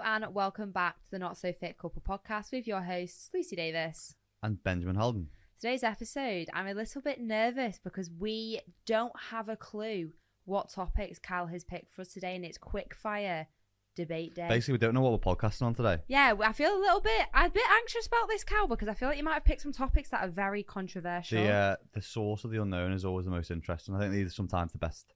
and welcome back to the Not So Fit Couple podcast with your hosts, Lucy Davis. And Benjamin Haldon. Today's episode, I'm a little bit nervous because we don't have a clue what topics Cal has picked for us today, and it's quick fire debate day. Basically, we don't know what we're podcasting on today. Yeah, I feel a little bit, I'm a bit anxious about this, Cal, because I feel like you might have picked some topics that are very controversial. The uh, the source of the unknown is always the most interesting. I think these are sometimes the best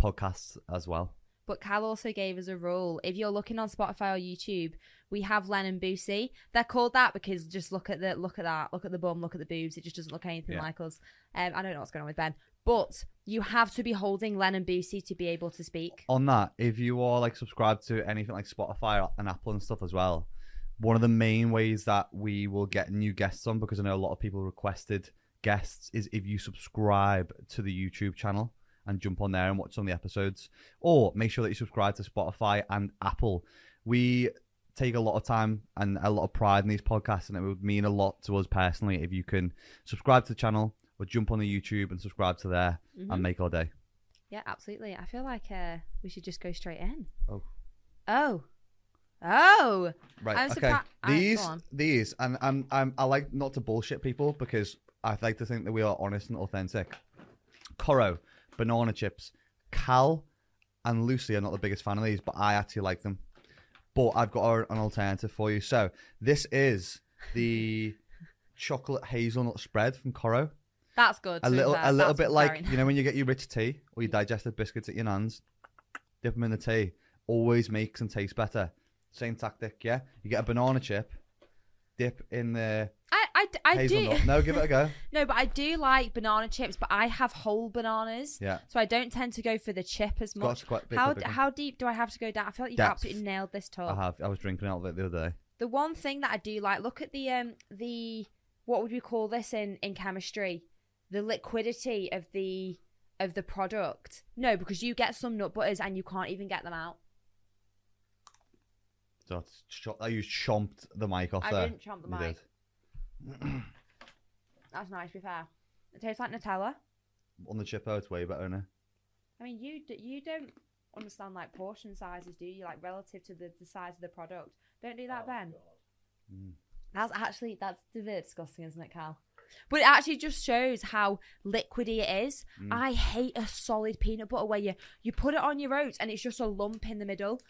podcasts as well. But Cal also gave us a rule. If you're looking on Spotify or YouTube, we have Len and Boosie. They're called that because just look at the look at that, look at the bum, look at the boobs. It just doesn't look anything Yeah. like us. Um, I don't know what's going on with Ben, but you have to be holding Len and Boosie to be able to speak. On that, if you are like subscribed to anything like Spotify and Apple and stuff as well, one of the main ways that we will get new guests on, because I know a lot of people requested guests, is if you subscribe to the YouTube channel and jump on there and watch some of the episodes, or make sure that you subscribe to Spotify and Apple. We take a lot of time and a lot of pride in these podcasts, and it would mean a lot to us personally if you can subscribe to the channel or jump on the YouTube and subscribe to there Mhm. and make our day. Yeah, absolutely. I feel like uh, we should just go straight in. Oh. Oh. Oh. Right. I'm okay. I- these, these, and I'm, I'm, I like not to bullshit people because I like to think that we are honest and authentic. Koro, banana chips, Cal, and Lucy are not the biggest fan of these, but I actually like them. But I've got an alternative for you. So this is the chocolate hazelnut spread from Koro. That's good. A little, a little That's bit like you know when you get your rich tea or your digestive biscuits at your nan's, dip them in the tea. Always makes and tastes better. Same tactic, yeah. You get a banana chip, dip in the I, I, I do. No, give it a go. No, but I do like banana chips, but I have whole bananas. Yeah. So I don't tend to go for the chip as much. quite big, How one. how deep do I have to go down? I feel like you've Depth. absolutely nailed this talk. I have. I was drinking out of it the other day. The one thing that I do like, look at the um the what would we call this in in chemistry? The liquidity of the of the product. No, because you get some nut butters and you can't even get them out. So I you chomped the mic off I there. I didn't chomp the You mic. did. That's nice. To be fair, it tastes like Nutella. On the chippo, it's way better now. I mean, you d- you don't understand like portion sizes, do you? Like relative to the, the size of the product. Don't do that, Ben. Mm. That's actually that's a bit disgusting, isn't it, Cal? But it actually just shows how liquidy it is. Mm. I hate a solid peanut butter where you you put it on your oats and it's just a lump in the middle.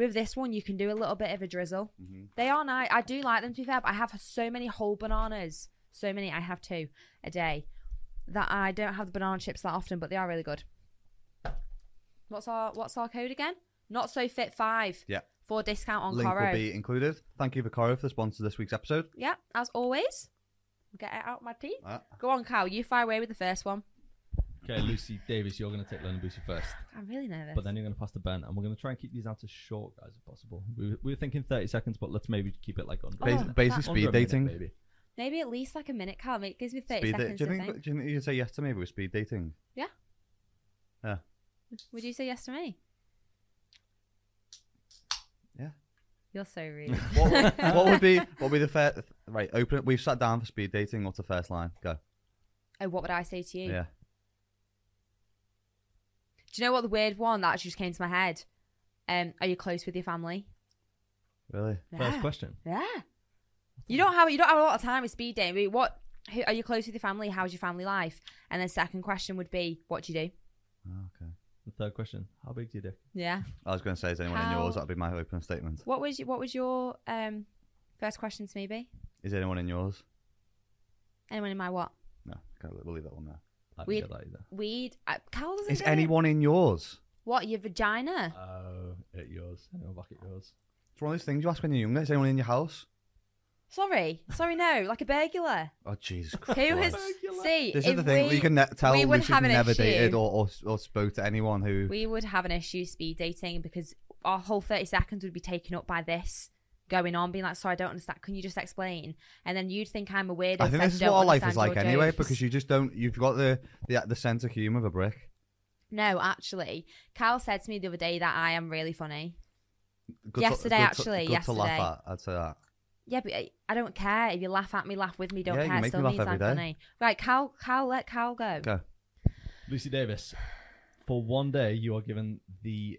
With this one, you can do a little bit of a drizzle. Mhm. They are nice. I do like them to be fair, but I have so many whole bananas. So many. I have two a day. That I don't have the banana chips that often, but they are really good. What's our What's our code again? Not so fit five. Yeah. For discount on Link Koro. will be included. Thank you for Koro for the sponsor this week's episode. Yeah, as always. Get it out my teeth. Ah. Go on, Cal. You fire away with the first one. Okay, Lucy Davis, you're going to take Lennon Boosie first, I'm really nervous. but then you're going to pass to Ben, and we're going to try and keep these answers short, guys, if possible. We were, we were thinking 30 seconds, but let's maybe keep it like under. Oh, Bas- that- basic under speed a minute, dating. maybe. Maybe at least like a minute, Cal. It gives me 30 Speed da- seconds do you to think? think. Do you think you say yes to me with speed dating? Yeah. Yeah. Would you say yes to me? Yeah. You're so rude. What, what would be what would be the first? Right, open it. We've sat down for speed dating. What's the first line? Go. oh, what would I say to you? Yeah. Do you know what the weird one that just came to my head? Um, are you close with your family? Really? First question. Yeah. You don't have you don't have a lot of time with speed dating. but What? Who, are you close with your family? How's your family life? And then second question would be, what do you do? Oh, okay. The third question. How big's your dick? Yeah. I was going to say, is anyone in yours? That'd be my opening statement. What was your, what was your um first question to me be? Is anyone in yours? Anyone in my what? No, okay, we'll leave that one there. I We- didn't get that either. Weed. Uh, Cal doesn't Is get it. anyone in yours? What your vagina? Oh, at yours. Anyone back at yours? It's one of those things you ask when you're younger. Is anyone in your house? Sorry, sorry, no, like a burglar. Oh Jesus Christ! Who has see? This if is the thing. We, you can ne- tell we would Lucy's have an never issue. dated or, or or spoke to anyone who. we would have an issue speed dating because our whole thirty seconds would be taken up by this going on, being like, "Sorry, I don't understand. Can you just explain?" And then you'd think I'm a weirdo. I think if this is what our life is like anyway, jokes. because you just don't. You've got the the, the sense of humour of a brick. no, actually, Carl said to me the other day that I am really funny. Good Yesterday, to, good actually, to, good to laugh yesterday. at. I'd say that. Yeah, but I- I don't care if you laugh at me, laugh with me, don't Yeah, you care. It make still me laugh means I'm every day. funny. Right, Cal, Cal, let Cal go. Go. Lucy Davis, for one day you are given the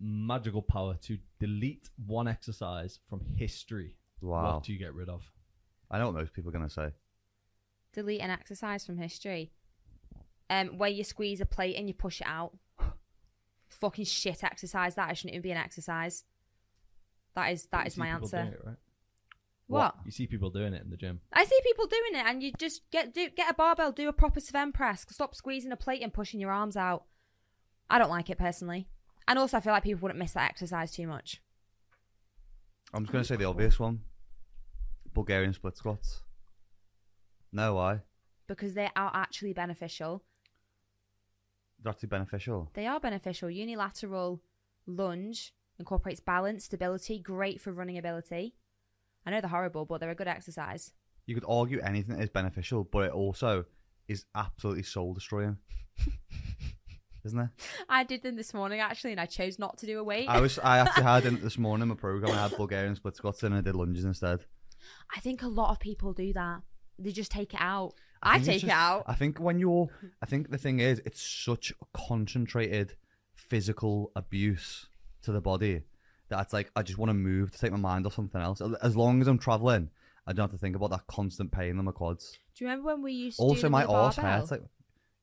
magical power to delete one exercise from history, Wow. what do you get rid of? I know what most people are gonna say. Delete an exercise from history. Um, where you squeeze a plate and you push it out. Fucking shit exercise. That shouldn't even be an exercise. That is that You is my answer. doing it, right? What? You see people doing it in the gym. I see people doing it, and you just get do get a barbell, do a proper Sven press, stop squeezing a plate and pushing your arms out. I don't like it personally, and also I feel like people wouldn't miss that exercise too much. I'm just gonna say the obvious one. Bulgarian split squats. No, why? because they are actually beneficial. They're actually beneficial. They are beneficial. Unilateral lunge incorporates balance, stability, great for running ability. I know they're horrible, but they're a good exercise. You could argue anything is beneficial, but it also is absolutely soul destroying. Isn't it? I did them this morning actually, and I chose not to do a weight. I was I actually had in this morning my program I had Bulgarian split squats in and I did lunges instead. I think a lot of people do that. They just take it out. I, it's take it out. I think when you're I think the thing is it's such concentrated physical abuse to the body that it's like I just want to move to take my mind off something else. As long as I'm traveling, I don't have to think about that constant pain in my quads. Do you remember when we used to Also, my arse hurts. Like,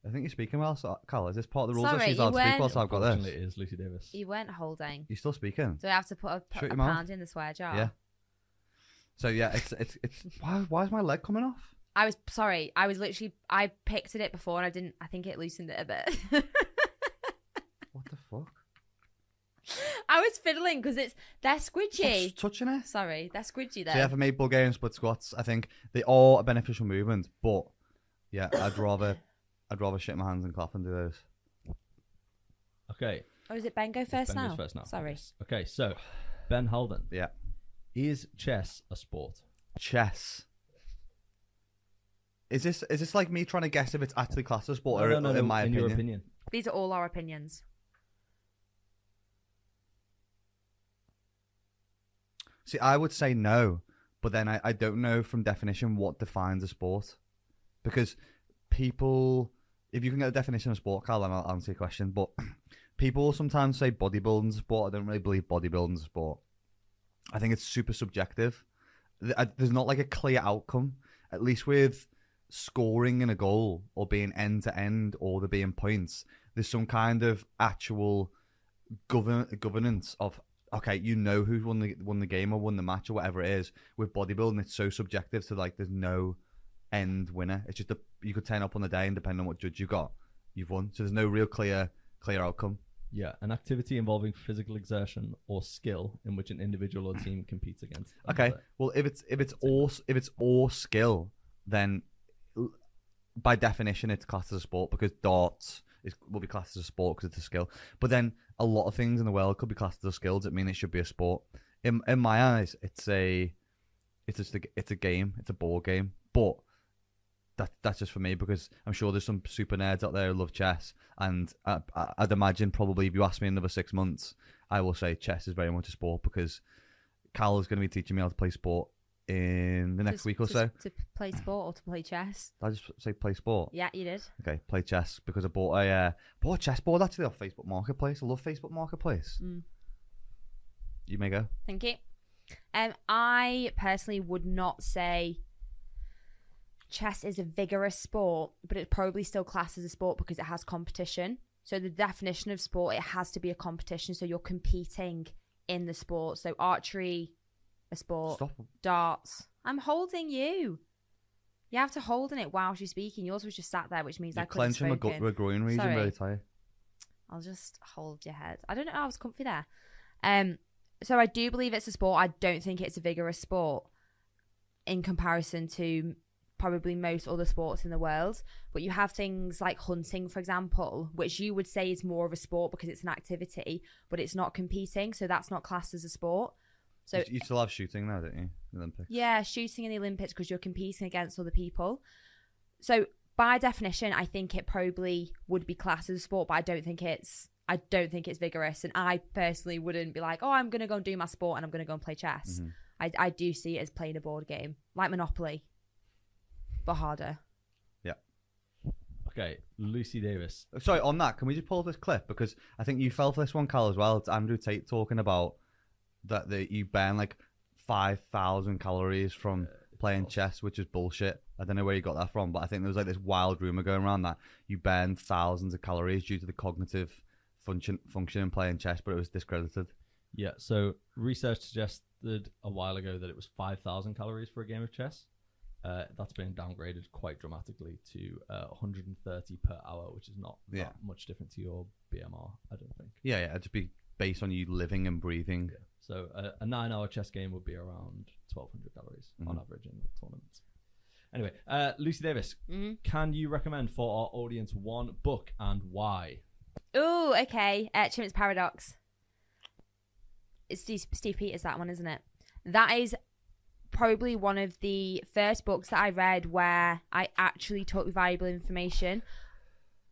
I think you're speaking well, so, Carl. Is this part of the rules that Sorry, she's you allowed to speak went- whilst I've got this? Unfortunately, it is Lucy Davis. You weren't holding. You're still speaking? Do I have to put a, Shut a your mouth. pound in the swear jar? Yeah. So yeah, it's it's it's why why is my leg coming off? I was sorry. I was literally I picked at it before and I didn't. I think it loosened it a bit. What the fuck? I was fiddling because it's they're Stop squidgy. touching it. Sorry, they're squidgy though. So yeah, for me, Bulgarian split squats, I think they are a beneficial movement, but yeah, I'd rather I'd rather shit my hands and clap and do those. Okay. oh, is it Ben go first Ben now? goes first now. Sorry. Yes. Okay, so Ben Haldon. Yeah, Is chess a sport? chess. Is this is this like me trying to guess if it's actually classed as sport No, or no, no, in no, my in opinion? your opinion. These are all our opinions. See, I would say no, but then I, I don't know from definition what defines a sport. Because people, if you can get a definition of sport, Carl, then I'll answer your question. But people sometimes say bodybuilding's sport. I don't really believe bodybuilding's sport. I think it's super subjective. There's not like a clear outcome, at least with scoring in a goal or being end to end or there being points. There's some kind of actual govern governance of okay, you know who won the won the game or won the match or whatever it is. With bodybuilding, it's so subjective to like there's no end winner. It's just a, you could turn up on the day and depending on what judge you got, you've won. So there's no real clear clear outcome. Yeah, an activity involving physical exertion or skill in which an individual or team competes against. Okay, another. well if it's if it's all if it's all skill, then by definition it's classed as a sport because darts is will be classed as a sport because it's a skill. But then a lot of things in the world could be classed as skills that mean it should be a sport. In in my eyes, it's a it's just a, it's a game, it's a board game. But that that's just for me because I'm sure there's some super nerds out there who love chess, and I, I'd imagine probably if you ask me in another six months, I will say chess is very much a sport because Cal is going to be teaching me how to play sport in the next To- week or to- so. To play sport or to play chess. Did I just say play sport. Yeah, you did. Okay, play chess because I bought a uh, bought a chessboard actually off Facebook Marketplace. I love Facebook Marketplace. Mm. You may go. Thank you. Um, I personally would not say chess is a vigorous sport, but it probably still classes as a sport because it has competition. So the definition of sport, it has to be a competition. So you're competing in the sport. So archery, a sport. Stop. Darts. I'm holding you. You have to hold in it while she's speaking. Yours was just sat there, which means I You're couldn't clenching my, my groin region Sorry. really tight. I'll just hold your head. I don't know. I was comfy there. Um, so I do believe it's a sport. I don't think it's a vigorous sport in comparison to probably most other sports in the world. But you have things like hunting, for example, which you would say is more of a sport because it's an activity, but it's not competing, so that's not classed as a sport. So you, you still have shooting now, don't you? Olympics. yeah, shooting in the Olympics because you're competing against other people. So by definition, I think it probably would be classed as a sport, but I don't think it's I don't think it's vigorous. And I personally wouldn't be like, oh, I'm gonna go and do my sport and I'm gonna go and play chess. Mhm. I I do see it as playing a board game, like Monopoly, but harder. Yeah. Okay, Lucy Davis. Oh, sorry, on that, can we just pull up this clip because I think you fell for this one, Cal, as well. It's Andrew Tate talking about that that you burn like five thousand calories from playing chess, which is bullshit. I don't know where you got that from, but I think there was like this wild rumor going around that you burn thousands of calories due to the cognitive function function in playing chess, but it was discredited. Yeah, so research suggested a while ago that it was 5,000 calories for a game of chess. Uh, that's been downgraded quite dramatically to uh, 130 per hour, which is not Yeah. that much different to your BMR, I don't think. Yeah, yeah, it'd just be based on you living and breathing. So uh, a nine hour chess game would be around 1,200 calories on Mhm. average in the tournaments. Anyway, uh, Lucy Davis, Mhm. can you recommend for our audience one book and why? Oh, okay. Uh, Chimps Paradox. It's Steve, Steve Peters, that one, isn't it? That is probably one of the first books that I read where I actually took valuable information.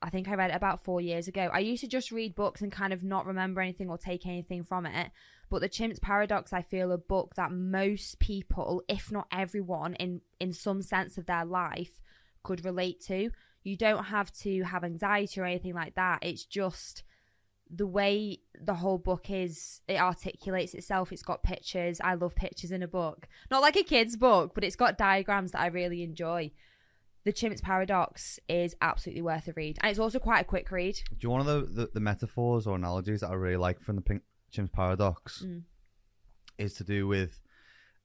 I think I read it about four years ago. I used to just read books and kind of not remember anything or take anything from it. But the Chimps Paradox, I feel, a book that most people, if not everyone, in in some sense of their life, could relate to. You don't have to have anxiety or anything like that. It's just the way the whole book is it articulates itself it's got pictures i love pictures in a book not like a kid's book but it's got diagrams that i really enjoy the chimps paradox is absolutely worth a read and it's also quite a quick read Do you want the, the the metaphors or analogies that I really like from the Pink Chim's Paradox? Mm. Is to do with,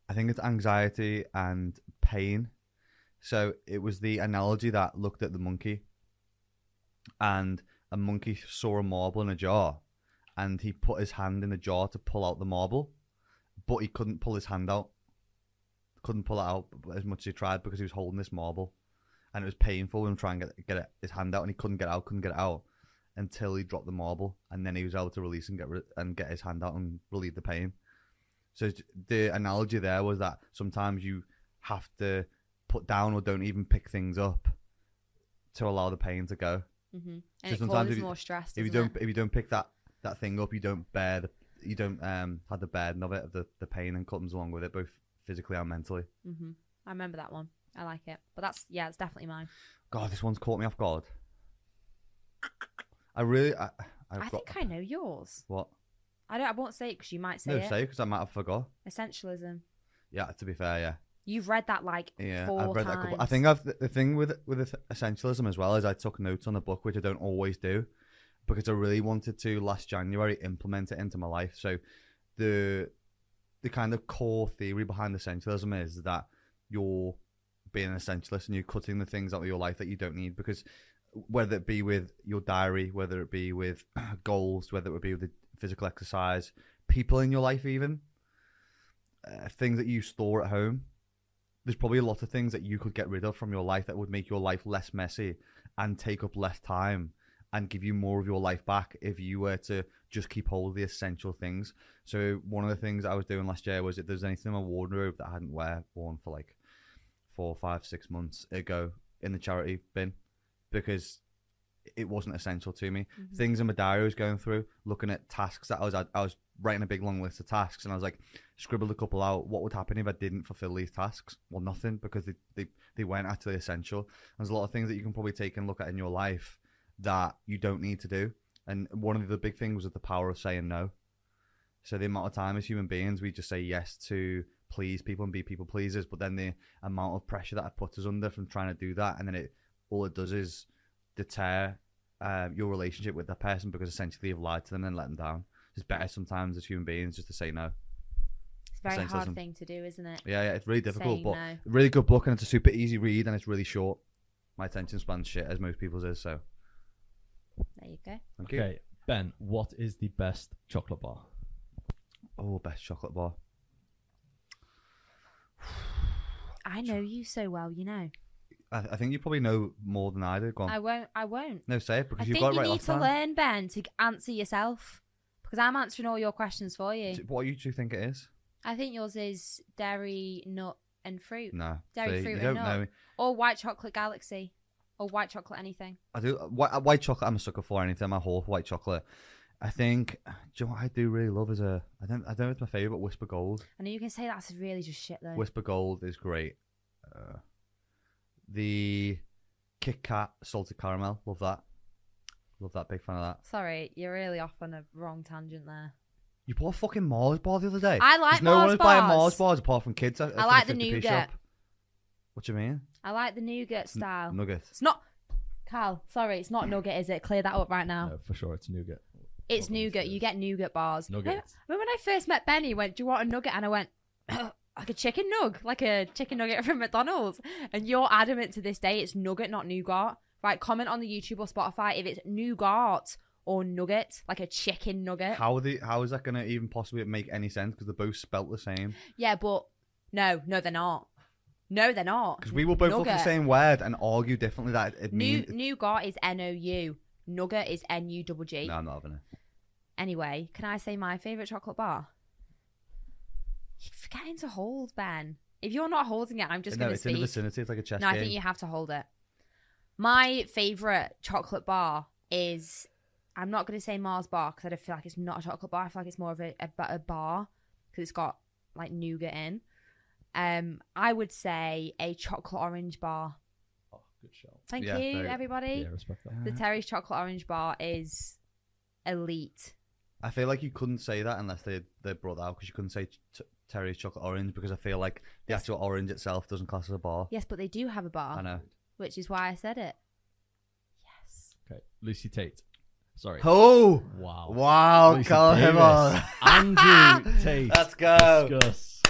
I think it's anxiety and pain. So it was the analogy that looked at the monkey, and a monkey saw a marble in a jar, and he put his hand in the jar to pull out the marble, but he couldn't pull his hand out. Couldn't pull it out as much as he tried because he was holding this marble, and it was painful him trying to get get his hand out, and he couldn't get out, couldn't get it out until he dropped the marble, and then he was able to release and get ri- and get his hand out and relieve the pain. So the analogy there was that sometimes you have to put down or don't even pick things up to allow the pain to go. Mm-hmm. and it sometimes causes more stress If you don't if you don't pick that that thing up, you don't bear the you don't um have the burden of it of the, the pain and comes along with it both physically and mentally. it? hmm i remember that one i like it but that's yeah it's definitely mine God, this one's caught me off guard. I really I, I've i got think i know yours what i don't i won't say it because you might say no it say because I might have forgot. essentialism Yeah, to be fair, yeah. You've read that like Yeah, four I've read times that a couple. I think I've the, thing with with essentialism as well is I took notes on the book, which I don't always do, because I really wanted to last January implement it into my life. So the the kind of core theory behind essentialism is that you're being an essentialist and you're cutting the things out of your life that you don't need because whether it be with your diary, whether it be with goals, whether it be with the physical exercise, people in your life, even uh, things that you store at home there's probably a lot of things that you could get rid of from your life that would make your life less messy and take up less time and give you more of your life back if you were to just keep hold of the essential things. So one of the things I was doing last year was if there's anything in my wardrobe that I hadn't wear worn for like four, five, six months, ago in the charity bin because it wasn't essential to me. Mhm. Things in my diary I was going through, looking at tasks that I was I, I was writing a big long list of tasks and I was like scribbled a couple out. What would happen if I didn't fulfill these tasks? Well, nothing because they, they, they weren't actually essential. There's a lot of things that you can probably take and look at in your life that you don't need to do. And one of the big things was the power of saying no. So the amount of time as human beings we just say yes to please people and be people pleasers, but then the amount of pressure that it puts us under from trying to do that, and then it all it does is deter um, your relationship with that person because essentially you've lied to them and let them down. It's better sometimes as human beings just to say no. It's a very hard Essentialism. thing to do, isn't it? Yeah, yeah, it's really difficult, Saying but no. really good book and it's a super easy read and it's really short. My attention span's shit as most people's is, so There you go. thank you. Okay, Ben, what is the best chocolate bar? Oh, best chocolate bar. I know you so well, you know. I, I think you probably know more than I do. Go on. I won't. I won't. no, say it I because think you've got it you right need last to time. learn, Ben, to answer yourself because I'm answering all your questions for you. What do you two think it is? I think yours is dairy, nut, and fruit, No, Dairy, See, fruit, you and don't nut. know. or white chocolate galaxy, or white chocolate anything. I do white, white chocolate. I'm a sucker for anything. I'm a for white chocolate. I think. Do you know what I do really love is a. I don't. I don't know if it's my favorite, but Wispa Gold. I know you can say that's really just shit though. Wispa Gold is great. Uh, the Kit Kat salted caramel. Love that. Love that. Big fan of that. Sorry, you're really off on a wrong tangent there. You bought a fucking Mars bar the other day. I like There's no Mars one who's buying bars. Mars bars apart from kids. I like the nougat. shop. What do you mean? I like the nougat style. Nugget. It's not. Cal, sorry, it's not nougat, is it? Clear that up right now. No, for sure, it's nougat. It's What nougat. You get nougat bars. Nougat. Remember when I first met Benny? he Went, do you want a nugget? And I went, like a chicken nug, like a chicken nugget from McDonald's. And you're adamant to this day it's nugget, not nougat. Right? Comment on the YouTube or Spotify if it's nougat or nugget, like a chicken nugget. How are they, How is that going to even possibly make any sense? Because they're both spelt the same. Yeah, but no, no, they're not. No, they're not. Because we will both look at the same word and argue differently that it New means. nougat is N O U. Nugget is N U double G. No, I'm not having it. Anyway, can I say my favourite chocolate bar? You're forgetting to hold, Ben. If you're not holding it, I'm just no, going to it's in the speak. vicinity. It's like a chess No, I game. think you have to hold it. My favourite chocolate bar is. I'm not going to say Mars bar because I don't feel like it's not a chocolate bar. I feel like it's more of a, a, a bar because it's got like nougat in. Um, I would say a chocolate orange bar. Oh, good show. Thank Yeah, you, very- everybody. Yeah, respect that. The Terry's chocolate orange bar is elite. I feel like you couldn't say that unless they they brought that out because you couldn't say t- Terry's chocolate orange because I feel like the Yes. actual orange itself doesn't class as a bar. Yes, but they do have a bar, I know. which is why I said it. Yes. Okay, Lucy Tate. Sorry. Oh Wow. wow! Lucy Call him Davis. on. Andrew Tate. Let's go. Discuss.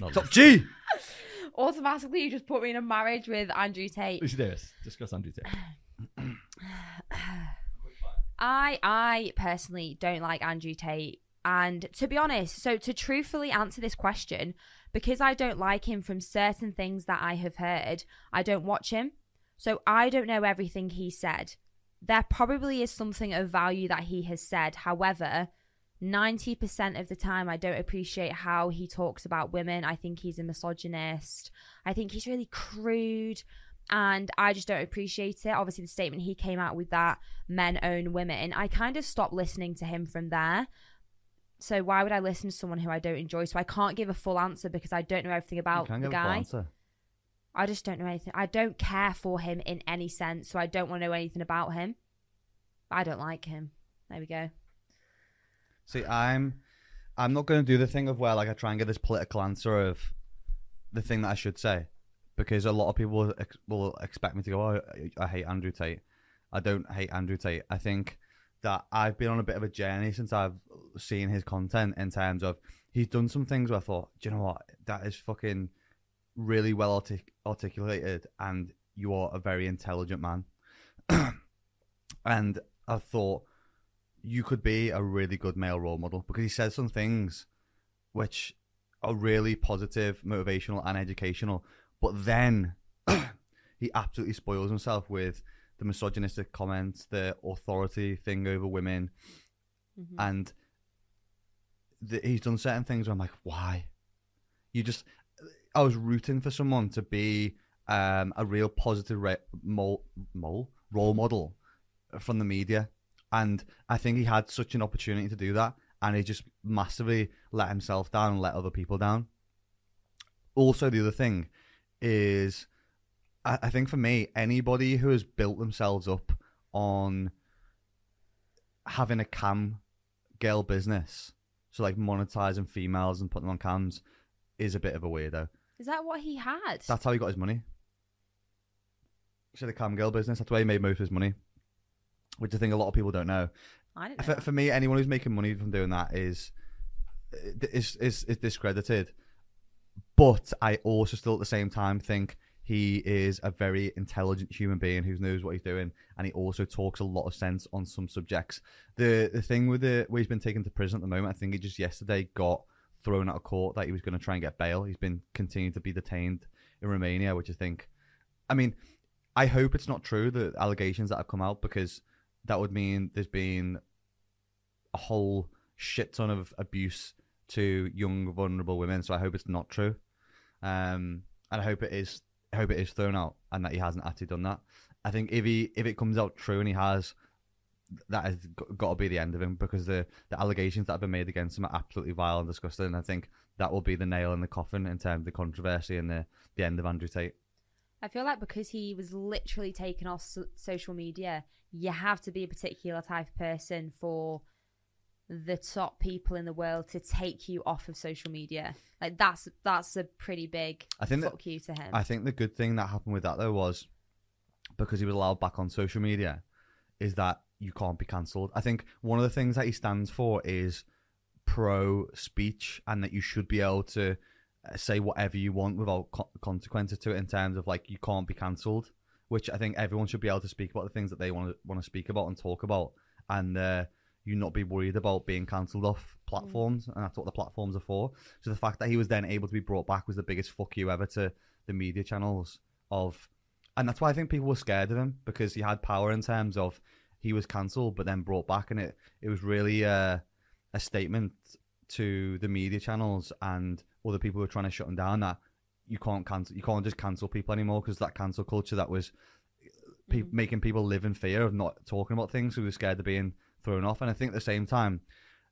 Not Top Lucy. G. Automatically, you just put me in a marriage with Andrew Tate. Lucy Davis. Discuss Andrew Tate. I I personally don't like Andrew Tate. And to be honest, so to truthfully answer this question, because I don't like him from certain things that I have heard, I don't watch him. So I don't know everything he said. There probably is something of value that he has said. However, 90% of the time, I don't appreciate how he talks about women. I think he's a misogynist. I think he's really crude and I just don't appreciate it. Obviously, the statement he came out with that men own women, I kind of stopped listening to him from there. So why would I listen to someone who I don't enjoy? So I can't give a full answer because I don't know everything about the give a full guy. answer. I just don't know anything. I don't care for him in any sense, so I don't want to know anything about him. I don't like him. There we go. See, I'm I'm not going to do the thing of where like I try and get this political answer of the thing that I should say because a lot of people will, ex- will expect me to go, "Oh, I hate Andrew Tate." I don't hate Andrew Tate. I think that I've been on a bit of a journey since I've seen his content in terms of he's done some things where I thought, do you know what? That is fucking really well artic- articulated, and you are a very intelligent man. and I thought you could be a really good male role model because he says some things which are really positive, motivational, and educational. But then he absolutely spoils himself with the misogynistic comments, the authority thing over women, Mhm. and the, he's done certain things where I'm like, why? You just, I was rooting for someone to be um, a real positive re- mole, mole role model from the media, and I think he had such an opportunity to do that, and he just massively let himself down and let other people down. Also, the other thing is, I, I think for me, anybody who has built themselves up on having a cam girl business, so like monetizing females and putting them on cams, is a bit of a weirdo. Is that what he had? That's how he got his money. So the cam girl business, that's where he made most of his money, which I think a lot of people don't know. I don't know. For, for me, anyone who's making money from doing that is is is, is discredited. But I also still at the same time think he is a very intelligent human being who knows what he's doing, and he also talks a lot of sense on some subjects. The the thing with the where he's been taken to prison at the moment, I think he just yesterday got thrown out of court that he was going to try and get bail. He's been continued to be detained in Romania, which I think, I mean, I hope it's not true the allegations that have come out because that would mean there's been a whole shit ton of abuse to young vulnerable women. So I hope it's not true, um, and I hope it is. Hope it is thrown out and that he hasn't actually done that. I think if he if it comes out true and he has, that has got to be the end of him because the the allegations that have been made against him are absolutely vile and disgusting. And I think that will be the nail in the coffin in terms of the controversy and the the end of Andrew Tate. I feel like because he was literally taken off so- social media, you have to be a particular type of person for the top people in the world to take you off of social media. Like that's that's a pretty big I think that- fuck you to him. I think the good thing that happened with that though was because he was allowed back on social media, is that you can't be cancelled. I think one of the things that he stands for is pro speech and that you should be able to uh, say whatever you want without co- consequences to it in terms of like you can't be cancelled. Which I think everyone should be able to speak about the things that they want to want to speak about and talk about, and uh, you not be worried about being cancelled off platforms, and that's what the platforms are for. So the fact that he was then able to be brought back was the biggest fuck you ever to the media channels of, and that's why I think people were scared of him because he had power in terms of he was cancelled but then brought back, and it it was really uh, a statement to the media channels and other people who are trying to shut him down that you can't cancel, you can't just cancel people anymore because that cancel culture that was pe- Mm. making people live in fear of not talking about things who were scared of being thrown off. And I think at the same time,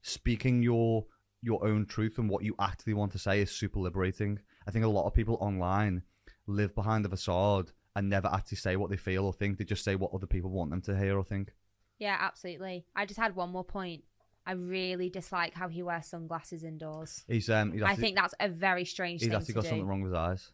speaking your your own truth and what you actually want to say is super liberating. I think a lot of people online live behind the facade and never actually say what they feel or think. They just say what other people want them to hear or think. yeah, absolutely. I just had one more point. I really dislike how he wears sunglasses indoors. He's um he's I think that's a very strange he's thing actually got do. something wrong with his eyes.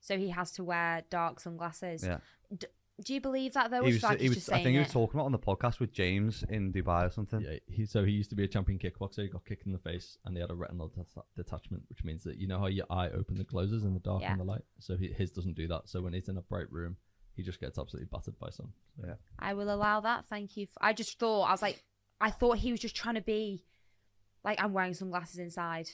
So he has to wear dark sunglasses. Yeah. D- do you believe that though? He was, I he was just I saying think he it? was talking about on the podcast with James in Dubai or something. Yeah, he so he used to be a champion kickboxer. He got kicked in the face, and he had a retinal det- detachment, which means that you know how your eye opens and closes in the dark Yeah. and the light. So he, his doesn't do that. So when he's in a bright room, he just gets absolutely battered by sun. So, I will allow that. Thank you. I just thought I was like, I thought he was just trying to be like I'm wearing sunglasses inside.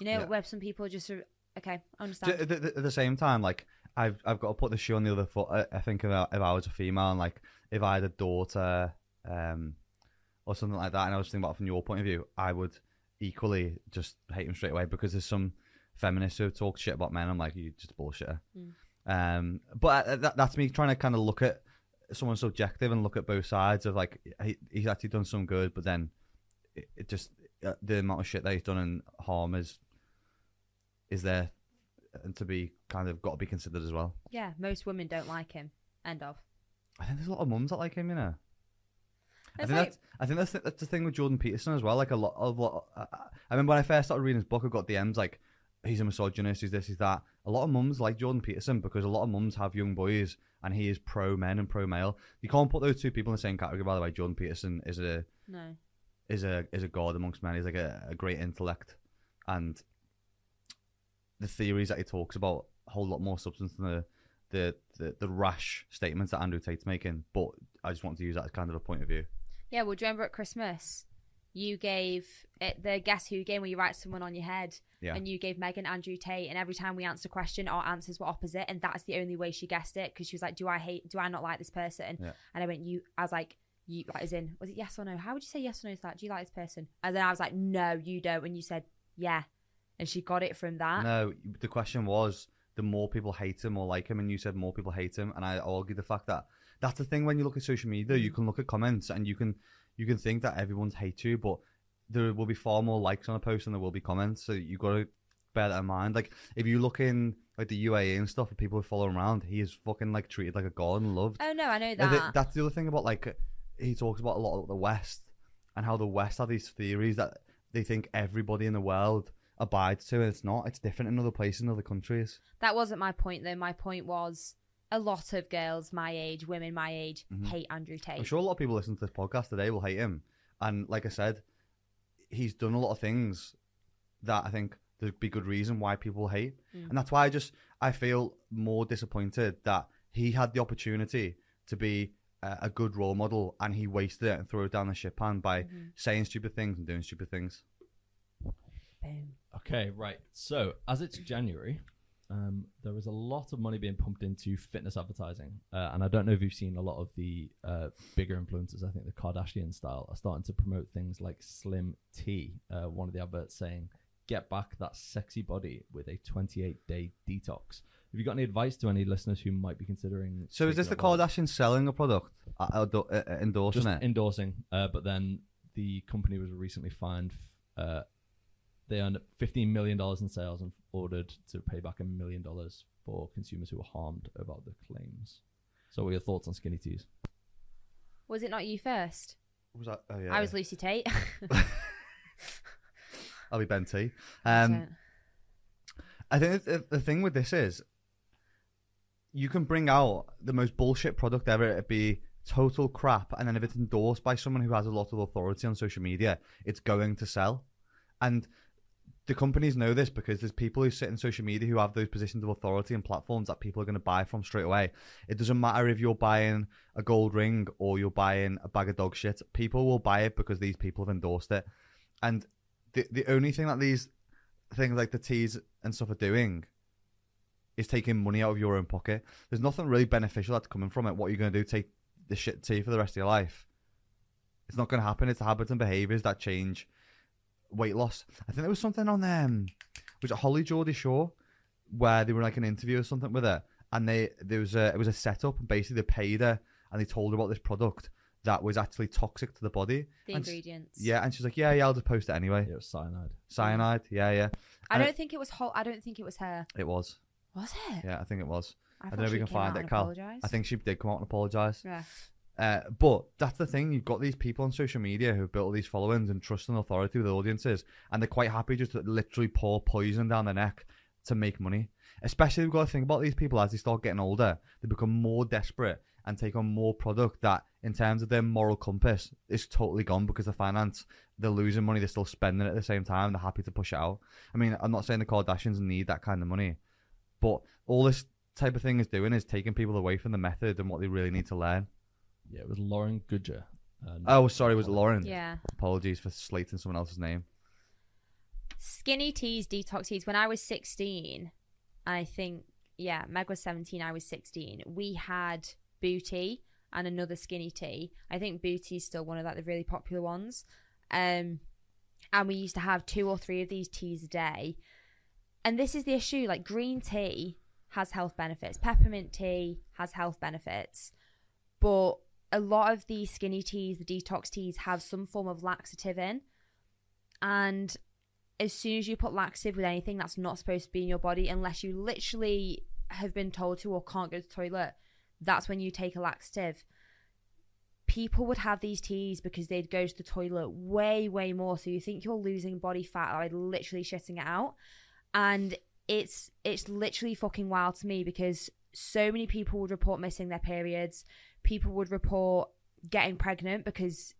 You know, Yeah. where some people are just uh, okay. I understand. J- th- th- At the same time, like I've I've got to put the shoe on the other foot. I, I think if I, if I was a female and like if I had a daughter, um, or something like that, and I was thinking about it from your point of view, I would equally just hate him straight away because there's some feminists who talk shit about men. I'm like, you just a bullshitter. Mm. Um, but uh, that, that's me trying to kind of look at someone subjective and look at both sides of like he, he's actually done some good, but then it, it just uh, the amount of shit that he's done and harm is is there and to be kind of got to be considered as well. yeah, most women don't like him. End of. I think there's a lot of mums that like him, you know. I think like, that's I think that's the, that's the thing with Jordan Peterson as well. Like a lot of lot. I I remember when I first started reading his book, I got DMs like he's a misogynist, he's this, he's that. A lot of mums like Jordan Peterson because a lot of mums have young boys, and he is pro men and pro male. You can't put those two people in the same category. By the way, Jordan Peterson is a no. is a is a god amongst men. He's like a, a great intellect, and the theories that he talks about a lot more substance than the the, the, the rash statements that Andrew Tate's making. But I just want to use that as kind of a point of view. Yeah, well, do you remember at Christmas, you gave it the Guess Who game where you write someone on your head, Yeah. and you gave Megan Andrew Tate, and every time we answered a question, our answers were opposite, and that's the only way she guessed it because she was like, "Do I hate? Do I not like this person?" Yeah. And I went, "You," I was like, "You," like, as in, was it yes or no? How would you say yes or no to that? Do you like this person? And then I was like, "No, you don't," and you said, "Yeah," and she got it from that. No, the question was the more people hate him or like him, and you said more people hate him, and I argue the fact that that's the thing when you look at social media, you mm. can look at comments and you can you can think that everyone's hate you, but there will be far more likes on a post than there will be comments. So you got to bear that in mind. Like if you look in like the UAE and stuff, and people who follow him around, he is fucking like treated like a god and loved. Oh no, I know that. th- that's the other thing about like he talks about a lot of the West and how the West have these theories that they think everybody in the world abides to, and it's not. It's different in other places, in other countries. That wasn't my point though. My point was a lot of girls my age, women my age, Mhm. hate Andrew Tate. I'm sure a lot of people listening to this podcast today will hate him, and like I said, he's done a lot of things that I think there'd be good reason why people hate, Mm. and that's why I just I feel more disappointed that he had the opportunity to be a, a good role model and he wasted it and threw it down the shit pan by Mhm. saying stupid things and doing stupid things. Boom. Okay, right. So as it's January, um, there is a lot of money being pumped into fitness advertising, uh, and I don't know if you've seen a lot of the uh, bigger influencers. I think the Kardashian style are starting to promote things like Slim T. Uh, one of the adverts saying, "Get back that sexy body with a 28 day detox." Have you got any advice to any listeners who might be considering? So is this the taking up Kardashian selling a product, uh, uh, uh, uh, endorsing just it? endorsing. Uh, but then the company was recently fined uh, they earned $15 million in sales and ordered to pay back a million dollars for consumers who were harmed about the claims. So, what are your thoughts on skinny teas? Was it not you first? Was that? Oh yeah. I was Lucy Tate. I'll be Ben T. Um, I think the, the thing with this is you can bring out the most bullshit product ever. It'd be total crap, and then if it's endorsed by someone who has a lot of authority on social media, it's going to sell. And the companies know this because there's people who sit in social media who have those positions of authority and platforms that people are going to buy from straight away. It doesn't matter if you're buying a gold ring or you're buying a bag of dog shit. People will buy it because these people have endorsed it. And the the only thing that these things like the teas and stuff are doing is taking money out of your own pocket. There's nothing really beneficial that's coming from it. What are you going to do? Take the shit tea for the rest of your life? It's not going to happen. It's habits and behaviors that change weight loss. I think there was something on um, was it Holly Geordie Shore, where they were like an interview or something with her, and they there was a it was a setup, and basically they paid her and they told her about this product that was actually toxic to the body. the And s- ingredients. Yeah, and she's like, yeah, yeah, I'll just post it anyway. Yeah, it was cyanide. Cyanide, yeah, yeah, I and don't think it was. Whole, I don't think it was her. it was. Was it? Yeah, I think it was. I, thought don't know if she you can find out it, and Cal. I think she did come out and apologise. Yeah. Uh, but that's the thing. You've got these people on social media who've built all these followings and trust and authority with audiences, and they're quite happy just to literally pour poison down their neck to make money. Especially, we've got to think about these people as they start getting older. They become more desperate and take on more product that, in terms of their moral compass, is totally gone because the finance, they're losing money, they're still spending it at the same time. They're happy to push it out. I mean, I'm not saying the Kardashians need that kind of money, but all this type of thing is doing is taking people away from the method and what they really need to learn. Yeah, it was Lauren Goodger. Uh, Oh, sorry, was it Lauren? Yeah. Apologies for slating someone else's name. Skinny teas, detox teas. When I was 16, I think, yeah, Meg was 17, I was 16. We had Bootea and another skinny tea. I think Bootea is still one of like the really popular ones. Um, and we used to have two or three of these teas a day. And this is the issue like green tea has health benefits, peppermint tea has health benefits, but a lot of these skinny teas, the detox teas, have some form of laxative in. And as soon as you put laxative with anything that's not supposed to be in your body, unless you literally have been told to or can't go to the toilet, that's when you take a laxative. People would have these teas because they'd go to the toilet way, way more. So you think you're losing body fat by literally shitting it out. And it's it's literally fucking wild to me because so many people would report missing their periods. People would report getting pregnant because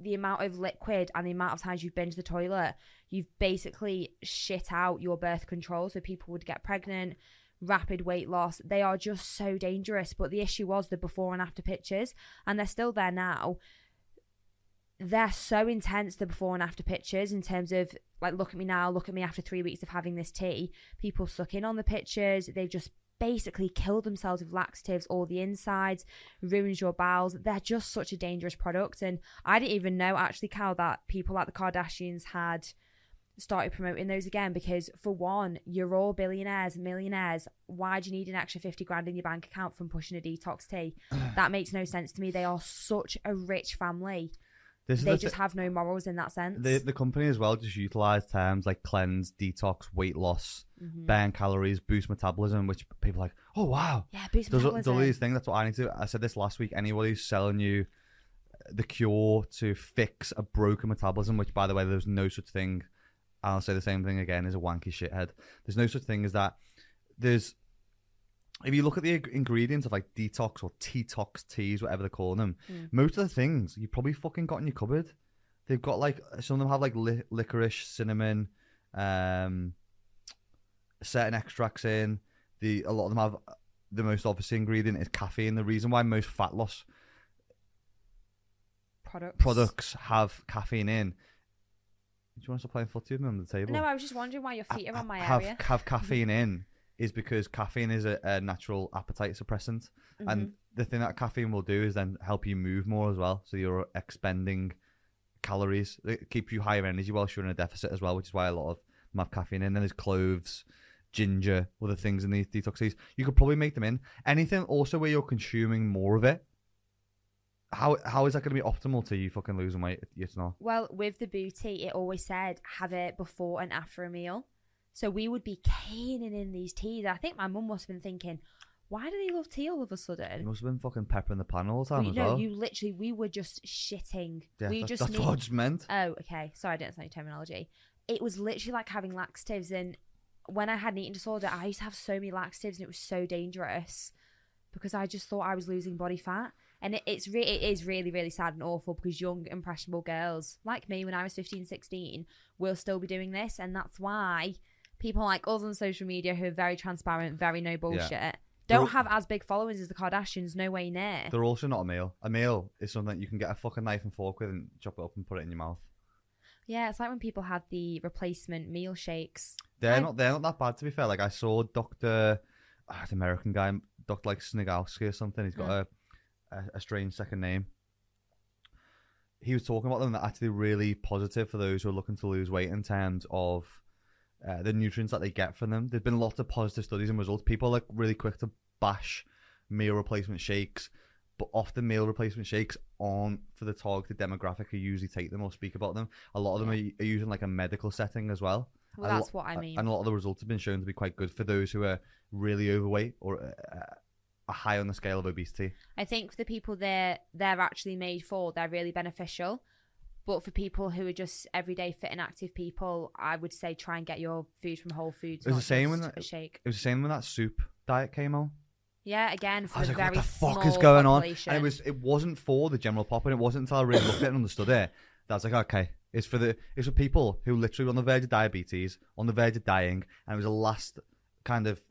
the amount of liquid and the amount of times you've been to the toilet, you've basically shit out your birth control. So people would get pregnant, rapid weight loss. They are just so dangerous. But the issue was the before and after pictures, and they're still there now. They're so intense, the before and after pictures, in terms of like, look at me now, look at me after three weeks of having this tea. People suck in on the pictures. They've just basically kill themselves with laxatives all the insides ruins your bowels. They're just such a dangerous product. And i didn't even know actually cal that people like the kardashians had started promoting those again because for one you're all billionaires millionaires. Why do you need an extra 50 grand in your bank account from pushing a detox tea? That makes no sense to me. They are such a rich family This they the just have no morals in that sense the the company as well just utilize terms like cleanse, detox, weight loss, Mhm. burn calories, boost metabolism, which people are like, oh wow, yeah boost does, does metabolism. these things. That's what I need to. I said this last week. Anybody who's selling you the cure to fix a broken metabolism, which by the way, there's no such thing. I'll say the same thing again. Is a wanky shithead. There's no such thing as that. There's if you look at the ingredients of like detox or detox teas, whatever they're calling them, Mm. most of the things you probably fucking got in your cupboard. They've got like some of them have like li- licorice, cinnamon, um, certain extracts in. The a lot of them have the most obvious ingredient is caffeine. The reason why most fat loss products products have caffeine in. Do you want to stop playing footy with me on the table? no i was just wondering why your feet are on my have, area Have caffeine in is because caffeine is a, a natural appetite suppressant, and Mhm. the thing that caffeine will do is then help you move more as well. So you're expending calories. It keeps you higher energy whilst you're in a deficit as well, which is why a lot of them have caffeine in. Then there's cloves, ginger, other things in these detoxes. You could probably make them in anything also where you're consuming more of it. how how is that going to be optimal to you fucking losing weight? It's not. Well, with the Bootea, it always said have it before and after a meal. So we would be caning in these teas. I think my mum must have been thinking, why do they love tea all of a sudden? You must have been fucking peppering the pan all the time We, as no, well. you literally, we were just shitting. yeah, we that- just that's need, what I just meant. Oh, okay. Sorry, I didn't say any terminology. It was literally like having laxatives, and when I had an eating disorder, I used to have so many laxatives, and it was so dangerous because I just thought I was losing body fat, and it, it's re- it is really really sad and awful because young impressionable girls like me when I was 15, 16 will still be doing this, and that's why people like us on social media who are very transparent, very no bullshit. Don't have as big followings as the Kardashians, no way near. They're also not a meal. A meal is something you can get a fucking knife and fork with and chop it up and put it in your mouth. Yeah, it's like when people had the replacement meal shakes. They're I- not. They're not that bad to be fair. Like I saw Doctor, ah, the American guy, Doctor like Snigowski or something. He's got a, a a strange second name. He was talking about them that actually really positive for those who are looking to lose weight in terms of uh, the nutrients that they get from them. There's been lots of positive studies and results. People are like really quick to bash meal replacement shakes, but often meal replacement shakes aren't for the targeted demographic who usually take them or speak about them. A lot of them are, are using like a medical setting as well. Well, And that's lo- what I mean. And a lot of the results have been shown to be quite good for those who are really overweight or uh, are high on the scale of obesity. I think for the people they're they're actually made for, they're really beneficial. But for people who are just everyday fit and active people, I would say try and get your food from Whole Foods. It was not the same when a shake. It was the same when that soup diet came out. Yeah, again for I was like, very what the fuck is going population. on? And it was it wasn't for the general pop, and it wasn't until I really looked at it and understood it that I was like, okay, it's for the it's for people who literally were on the verge of diabetes, on the verge of dying, and it was a last kind of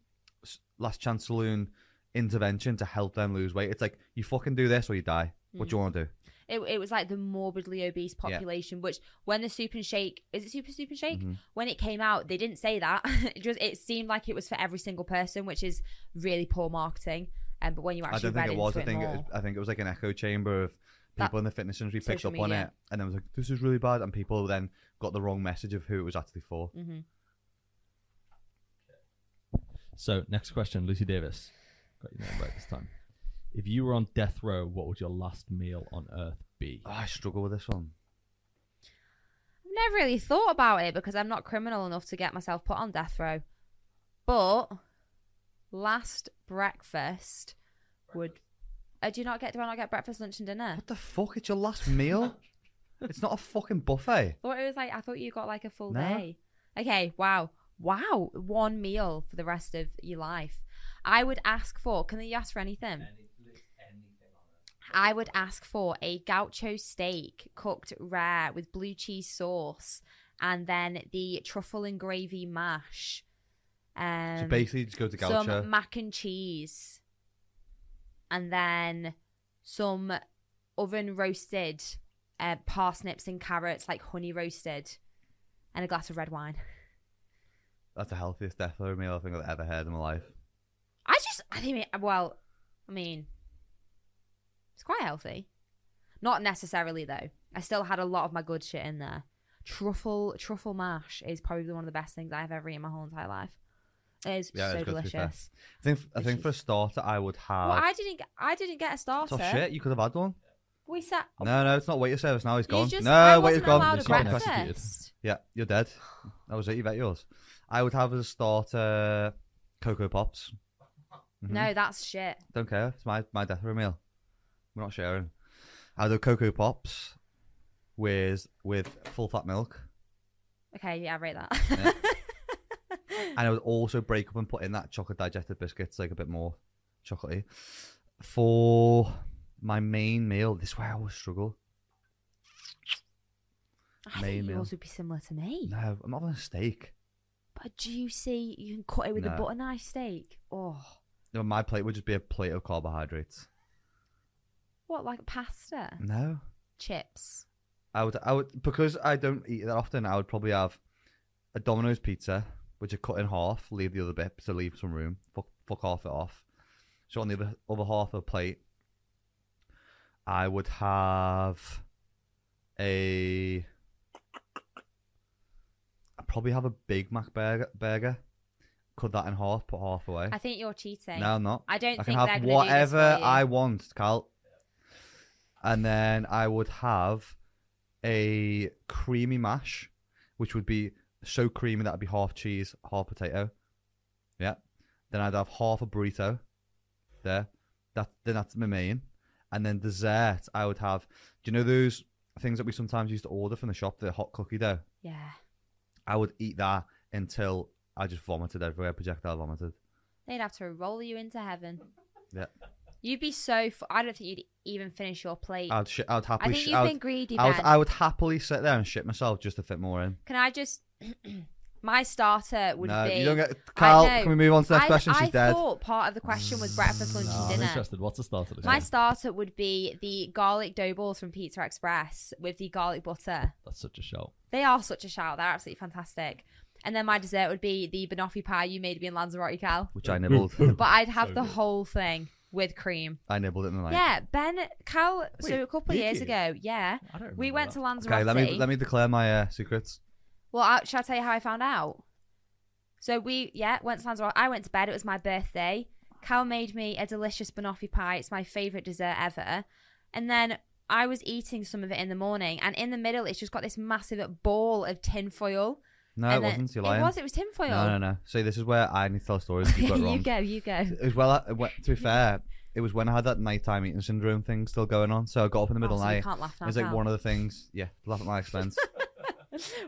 last chance saloon intervention to help them lose weight. It's like you fucking do this or you die. What Mm. do you want to do? It, it was like the morbidly obese population, which when the soup and shake is it super soup and shake? Mhm. When it came out, they didn't say that. it just it seemed like it was for every single person, which is really poor marketing. Um, but when you actually I actually don't think read it was. I think it more, was, I think it was like an echo chamber of That- people in the fitness industry picked social up on it, and then was like, "This is really bad," and people then got the wrong message of who it was actually for. hmm So, next question, Lucy Davis. Got your name right this time. If you were on death row, what would your last meal on earth be? Oh, I struggle with this one. I've never really thought about it because I'm not criminal enough to get myself put on death row. But last breakfast would. Uh, do you not get? Do I not get breakfast, lunch, and dinner? What the fuck? It's your last meal. it's not a fucking buffet. I thought it was like I thought you got like a full No. day. Okay, wow, wow, one meal for the rest of your life. I would ask for. Can you ask for anything? I would ask for a gaucho steak cooked rare with blue cheese sauce, and then the truffle and gravy mash. Um, so basically, just go to Gaucho. some mac and cheese, and then some oven roasted uh, parsnips and carrots, like honey roasted, and a glass of red wine. That's the healthiest death row meal I think I've ever had in my life. I just, I think, it- well, I mean, it's quite healthy. Not necessarily though. I still had a lot of my good shit in there. Truffle truffle mash is probably one of the best things I've ever eaten in my whole entire life. It is Yeah, so it's good, to be fair. delicious. I think I think for a starter, I would have. Well, I didn't. get- I didn't get a starter. Tough shit. You could have had one. We sat. No, no, it's not waiter service now. He's gone. just, no, waiter's gone. a He's gone. breakfast. Yeah, you're dead. That was it. You bet yours. I would have as a starter Coco Pops. Mhm. No, that's shit. Don't care. It's my, my death row meal. We're not sharing. I do Coco Pops with with full fat milk. Okay, yeah, I rate that. Yeah. And I would also break up and put in that chocolate digested biscuits, like a bit more chocolatey. For my main meal, this is where I always struggle. I main think meal. yours would be similar to me. No, I'm not having a steak. But do you see, you can cut it with a No. butter knife steak. Oh, No, my plate would just be a plate of carbohydrates. What like pasta, No, chips? I would, I would, because I don't eat that often. I would probably have a Domino's pizza, which I cut in half, leave the other bit to leave some room. Fuck, fuck half it off. So on the other, other half of a plate, I would have a. I'd probably have a Big Mac burger. burger. Cut that in half, put half away. I think you're cheating. no, I'm not. I don't I think can they're have gonna do this whatever for you. I want, Carl. And then I would have a creamy mash, which would be so creamy that would be half cheese, half potato. Yeah. Then I'd have half a burrito. There. That then that's my main. And then dessert, I would have. Do you know those things that we sometimes used to order from the shop, the hot cookie dough? Yeah. I would eat that until I just vomited everywhere, projectile vomited. They'd have to roll you into heaven. Yeah. You'd be so. F- I don't think you'd even finish your plate. I'd sh- I'd I think sh- you've I would, been greedy, I would, Ben. I would happily sit there and shit myself just to fit more in. Can I just? my starter would no, be. you don't get. Carl, can we move on to the next I, question? She's I dead. thought part of the question was breakfast, lunch, No, and I'm dinner. interested. What's the starter? My list? starter would be the garlic dough balls from Pizza Express with the garlic butter. That's such a shout. They are such a shout. They're absolutely fantastic. And then my dessert would be the banoffee pie you made me in Lanzarote, Cal. Which I nibbled. But I'd have So the good. whole thing with cream. I nibbled it in the night. Yeah, Ben, Cal. so a couple of did years you? ago, yeah, I don't we remember went that. to Lanzarote. Okay, let me let me declare my uh, secrets. Well, I, shall I tell you how I found out? So we, yeah, went to Lanzarote. I went to bed. It was my birthday. Cal made me a delicious banoffee pie. It's my favourite dessert ever. And then I was eating some of it in the morning, and in the middle, it's just got this massive ball of tin foil. No, and it wasn't. You're It was. It was tin foil. No, no, no. See, this is where I need to tell stories. You got it you go. You go. It was well. I, it to be fair, it was when I had that nighttime eating syndrome thing still going on. So I got up in the oh, middle Oh, of so the we night. can't laugh It now. was like one of the things. Yeah, laugh at my expense.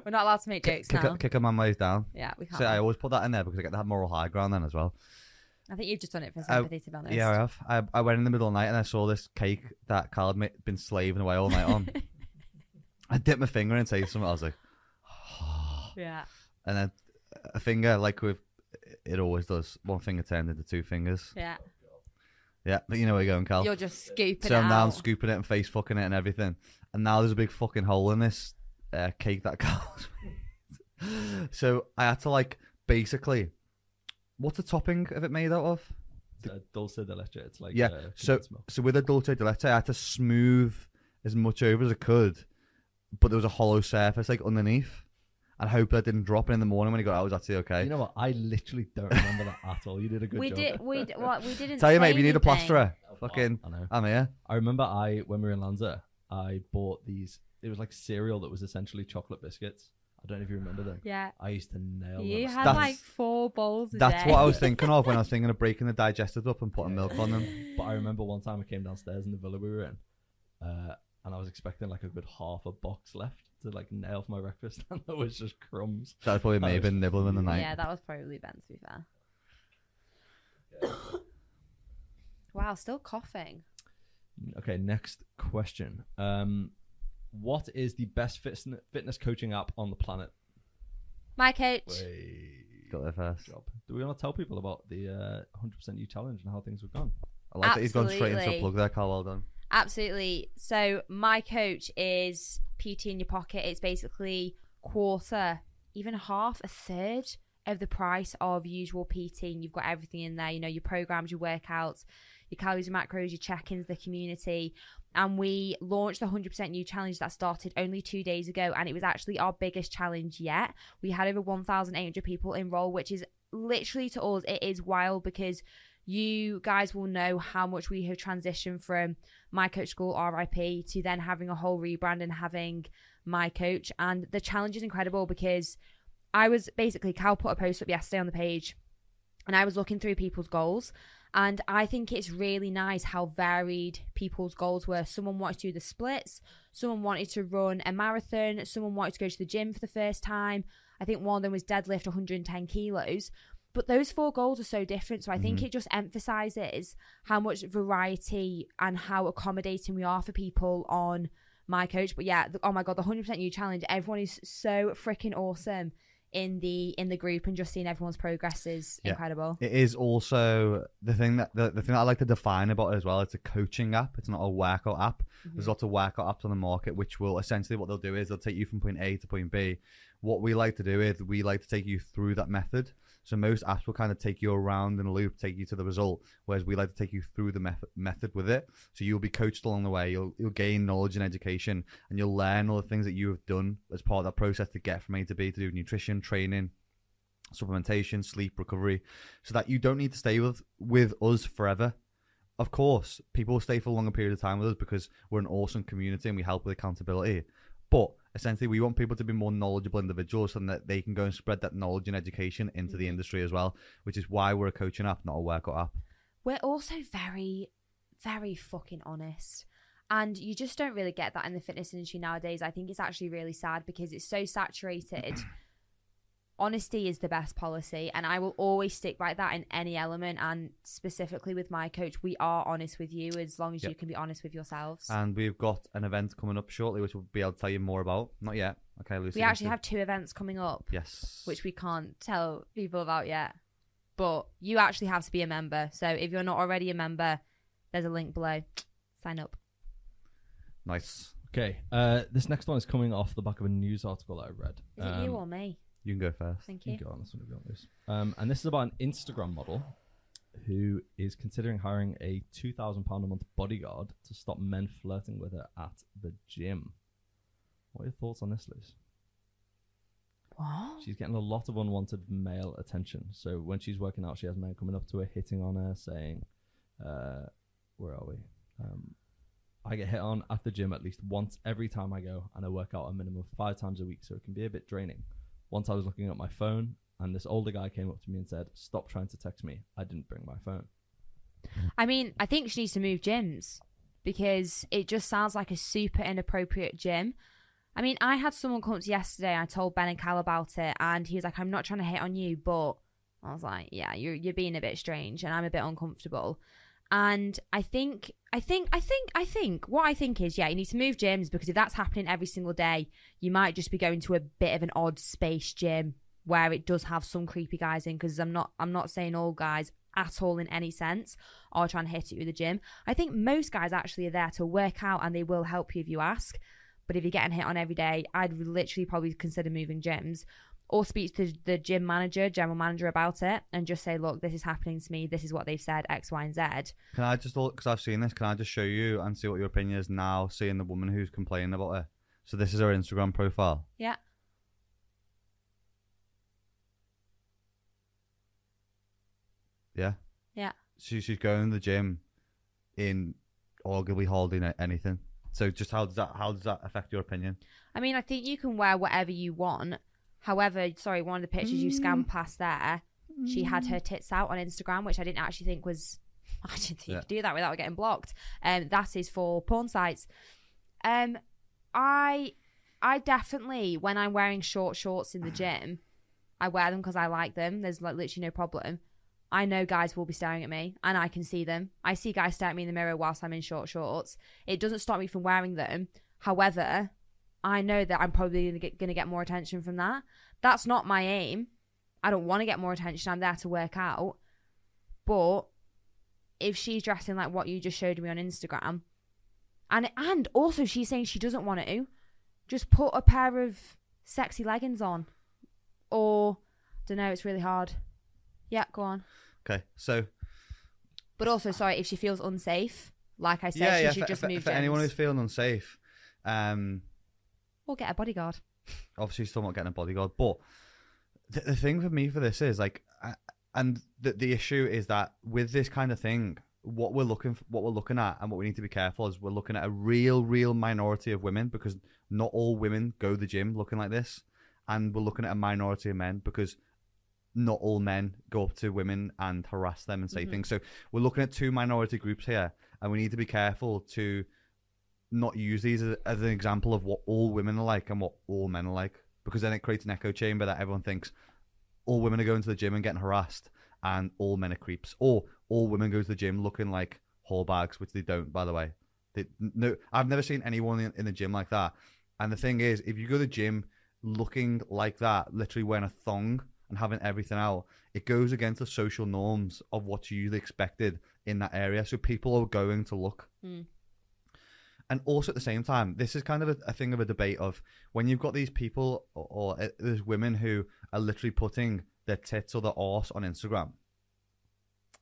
We're not allowed to make jokes kick, now. a, kick a man ways down. Yeah, we can't. So I always put that in there because I get that moral high ground then as well. I think you've just done it for sympathy, to be honest. Yeah, I have. I, I went in the middle of the night and I saw this cake that Carl had ma- been slaving away all night on. I dipped my finger and tasted something. I was like, yeah. and then a finger, like with it always does, one finger turned into two fingers. Yeah. Yeah, but you know where you're going, Carl. You're just scooping So it now I'm out. scooping it and face fucking it and everything. And now there's a big fucking hole in this uh, cake that Carl's made. so I had to like basically, what's the topping of it made out of? Uh, dulce de leche. It's like Yeah, Uh, so so with a dulce de leche, I had to smooth as much over as I could, but there was a hollow surface like underneath, and hope I didn't drop. it in the morning when he got out, I was actually okay. You know what? I literally don't remember that at all. You did a good job. we job. did. We d- what? We didn't. Tell you, mate, if you need a anything. plasterer, Oh, fucking, I know. I'm here. I remember I when we were in Lanza, I bought these. It was like cereal that was essentially chocolate biscuits. I don't know if you remember them. Yeah. I used to nail You them. had That's- like four bowls a That's day. what I was thinking of when I was thinking of breaking the digestives up and putting milk on them. But I remember one time I came downstairs in the villa we were in, uh, and I was expecting like a good half a box left to like nail for my breakfast, and there was just crumbs. So that's probably That me was been nibbling in the night. Yeah, that was probably Ben. To be fair. wow, still coughing. Okay, next question. Um, what is the best fitness fitness coaching app on the planet? My coach. Wait, Got there first. job. Do we want to tell people about the uh, 100% You challenge and how things have gone? I like that he's gone straight into a Absolutely. plug there, Carl. Well done. Absolutely. So my coach is PT in your pocket. It's basically quarter, even half, a third of the price of usual PT. And you've got everything in there. You know, your programs, your workouts, your calories and macros, your check-ins, the community. And we launched the 100% new challenge that started only two days ago. And it was actually our biggest challenge yet. We had over 1,800 people enroll, which is literally to us, it is wild because you guys will know how much we have transitioned from my coach school RIP to then having a whole rebrand and having my coach. And the challenge is incredible because I was basically Cal put a post up yesterday on the page and I was looking through people's goals. And I think it's really nice how varied people's goals were. Someone wanted to do the splits, someone wanted to run a marathon, someone wanted to go to the gym for the first time. I think one of them was deadlift 110 kilos. But those four goals are so different. So I think mm-hmm. it just emphasizes how much variety and how accommodating we are for people on my coach. But yeah, the, oh my god, the 100% you challenge. Everyone is so freaking awesome in the in the group and just seeing everyone's progress is Yeah. incredible. It is also the thing that the, the thing that I like to define about it as well. It's a coaching app. It's not a workout app. There's mm-hmm. lots of workout apps on the market, which will essentially what they'll do is they'll take you from point A to point B. What we like to do is we like to take you through that method. So most apps will kind of take you around in a loop, take you to the result, whereas we like to take you through the method method with it. So you'll be coached along the way. You'll you'll gain knowledge and education, and you'll learn all the things that you have done as part of that process to get from A to B to do nutrition, training, supplementation, sleep, recovery, so that you don't need to stay with with us forever. of course, people will stay for a longer period of time with us because we're an awesome community and we help with accountability. But essentially, we want people to be more knowledgeable individuals so that they can go and spread that knowledge and education into the mm-hmm. industry as well, which is why we're a coaching app, not a workout app. We're also very, very fucking honest. And you just don't really get that in the fitness industry nowadays. I think it's actually really sad because it's so saturated. Honesty is the best policy, and I will always stick by that in any element. And specifically with my coach, we are honest with you as long as Yep. you can be honest with yourselves. And we've got an event coming up shortly, which we'll be able to tell you more about. Not yet. Okay, Lucy. we actually Lucy. have two events coming up, Yes. which we can't tell people about yet. But you actually have to be a member. So if you're not already a member, there's a link below. Sign up. Nice. Okay, uh, this next one is coming off the back of a news article that I read. Is it you Um, or me? You can go first. Thank You you. can go on this one if you want this. Um, and this is about an Instagram model who is considering hiring a two thousand pound a month bodyguard to stop men flirting with her at the gym. What are your thoughts on this, Liz? What? She's getting a lot of unwanted male attention. So when she's working out, she has men coming up to her, hitting on her, saying, uh, "Where are we?" Um, I get hit on at the gym at least once every time I go, and I work out a minimum of five times a week, so it can be a bit draining. Once I was looking at my phone, and this older guy came up to me and said, "Stop trying to text me. I didn't bring my phone." I mean, I think she needs to move gyms because it just sounds like a super inappropriate gym. I mean, I had someone come up to yesterday. I told Ben and Cal about it, and he was like, "I'm not trying to hit on you, but I was like, yeah, you're you're being a bit strange, and I'm a bit uncomfortable." And I think, I think, I think, I think what I think is, yeah, you need to move gyms because if that's happening every single day, you might just be going to a bit of an odd space gym where it does have some creepy guys in. Because I'm not, I'm not saying all guys at all in any sense are trying to hit you with the gym. I think most guys actually are there to work out and they will help you if you ask. But if you're getting hit on every day, I'd literally probably consider moving gyms or speak to the gym manager, general manager about it and just say, look, this is happening to me. This is what they've said, X, Y, and Z. Can I just, look, because I've seen this, can I just show you and see what your opinion is now, seeing the woman who's complaining about it? So this is her Instagram profile. Yeah. Yeah. Yeah. She, she's going to the gym in arguably holding anything. So just how does that how does that affect your opinion? I mean, I think you can wear whatever you want. However, sorry, one of the pictures you scanned past there, she had her tits out on Instagram, which I didn't actually think was. I didn't think you could do that without getting blocked. Um, that is for porn sites. Um, I, I definitely when I'm wearing short shorts in the gym, I wear them because I like them. There's like literally no problem. I know guys will be staring at me, and I can see them. I see guys stare at me in the mirror whilst I'm in short shorts. It doesn't stop me from wearing them. However, I know that I'm probably going to get, gonna get more attention from that. That's not my aim. I don't want to get more attention. I'm there to work out. But if she's dressing like what you just showed me on Instagram, and and also she's saying she doesn't want to, just put a pair of sexy leggings on, or don't know. It's really hard. Yeah, go on. Okay, so But also, sorry, if she feels unsafe, like I said, yeah, she yeah. should For, just for, move for anyone who's feeling unsafe, um, or get a bodyguard. obviously still not getting a bodyguard. But the, the thing for me for this is like, uh, and the the issue is that with this kind of thing, what we're looking what we're looking at, and what we need to be careful is we're looking at a real, real minority of women because not all women go to the gym looking like this, and we're looking at a minority of men because not all men go up to women and harass them and say Mhm. things. So we're looking at two minority groups here, and we need to be careful to not use these as, as an example of what all women are like and what all men are like, because then it creates an echo chamber that everyone thinks all women are going to the gym and getting harassed, and all men are creeps, or all women go to the gym looking like whole bags, which they don't, by the way. They, no, I've never seen anyone in, in the gym like that. And the thing is, if you go to the gym looking like that, literally wearing a thong and having everything out, it goes against the social norms of what's usually expected in that area. So people are going to look. Mm. And also at the same time, this is kind of a, a thing of a debate of when you've got these people or, or uh, there's women who are literally putting their tits or their arse on Instagram.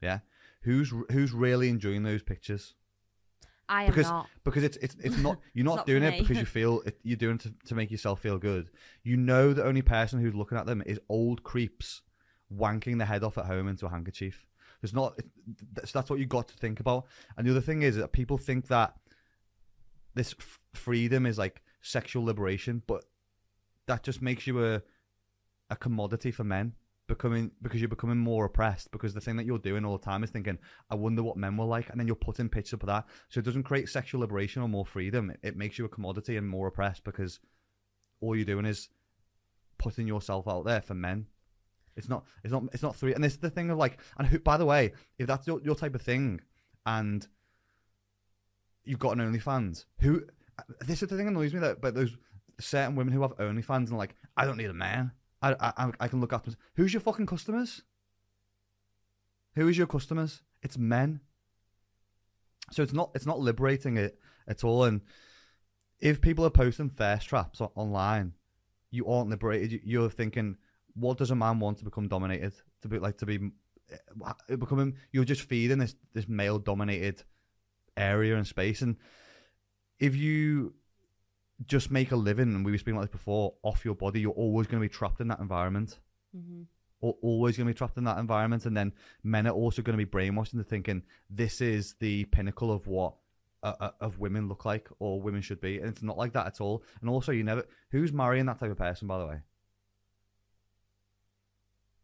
Yeah, who's who's really enjoying those pictures? I am because not. because it's it's it's not you're not, not doing it because you feel it, you're doing it to, to make yourself feel good. You know the only person who's looking at them is old creeps wanking their head off at home into a handkerchief. It's not. That's, that's what you got to think about. And the other thing is that people think that this f- freedom is like sexual liberation, but that just makes you a a commodity for men becoming because you're becoming more oppressed because the thing that you're doing all the time is thinking i wonder what men were like and then you're putting pictures of that. So it doesn't create sexual liberation or more freedom. It, it makes you a commodity and more oppressed because all you're doing is putting yourself out there for men. It's not it's not it's not three and this is the thing of like and who by the way if that's your, your type of thing and you've got an OnlyFans who this is the thing that annoys me that but those certain women who have OnlyFans and like I don't need a man I, I, I can look after. Who's your fucking customers? Who is your customers? It's men. So it's not it's not liberating it at all. And if people are posting thirst traps online, you aren't liberated. You- You're thinking, what does a man want to become dominated? To be like to be uh, becoming. You're just feeding this this male dominated area and space. And if you just make a living, and we were speaking like this before, off your body, you're always going to be trapped in that environment. hmm Al- Always going to be trapped in that environment, and then men are also going to be brainwashed into thinking this is the pinnacle of what uh, of women look like or women should be, and it's not like that at all. And also, you never who's marrying that type of person, by the way.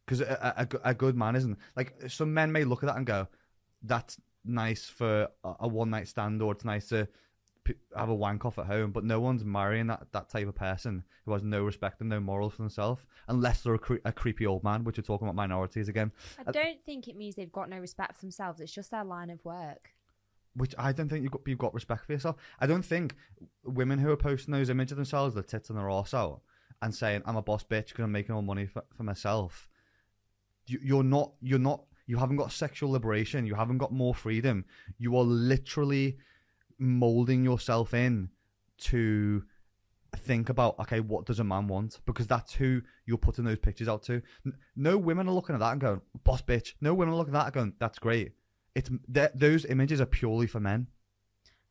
Because a, a, a a good man isn't like some men may look at that and go, "That's nice for a, one night stand," or it's nice to have a wank off at home, but no one's marrying that, that type of person who has no respect and no morals for themselves, unless they're a, cre- a creepy old man, which we're talking about minorities again, I uh, don't think it means they've got no respect for themselves. It's just their line of work. which I don't think you've got, you've got respect for yourself. I don't think women who are posting those images of themselves, their tits and their arse out, and saying, I'm a boss bitch because I'm making all money for, for myself, you, you're not, you're not, you haven't got sexual liberation, you haven't got more freedom. You are literally molding yourself in to think about okay what does a man want? Because that's who you're putting those pictures out to. No women are looking at that and going boss bitch. No women are looking at that and going that's great. It's those images are purely for men.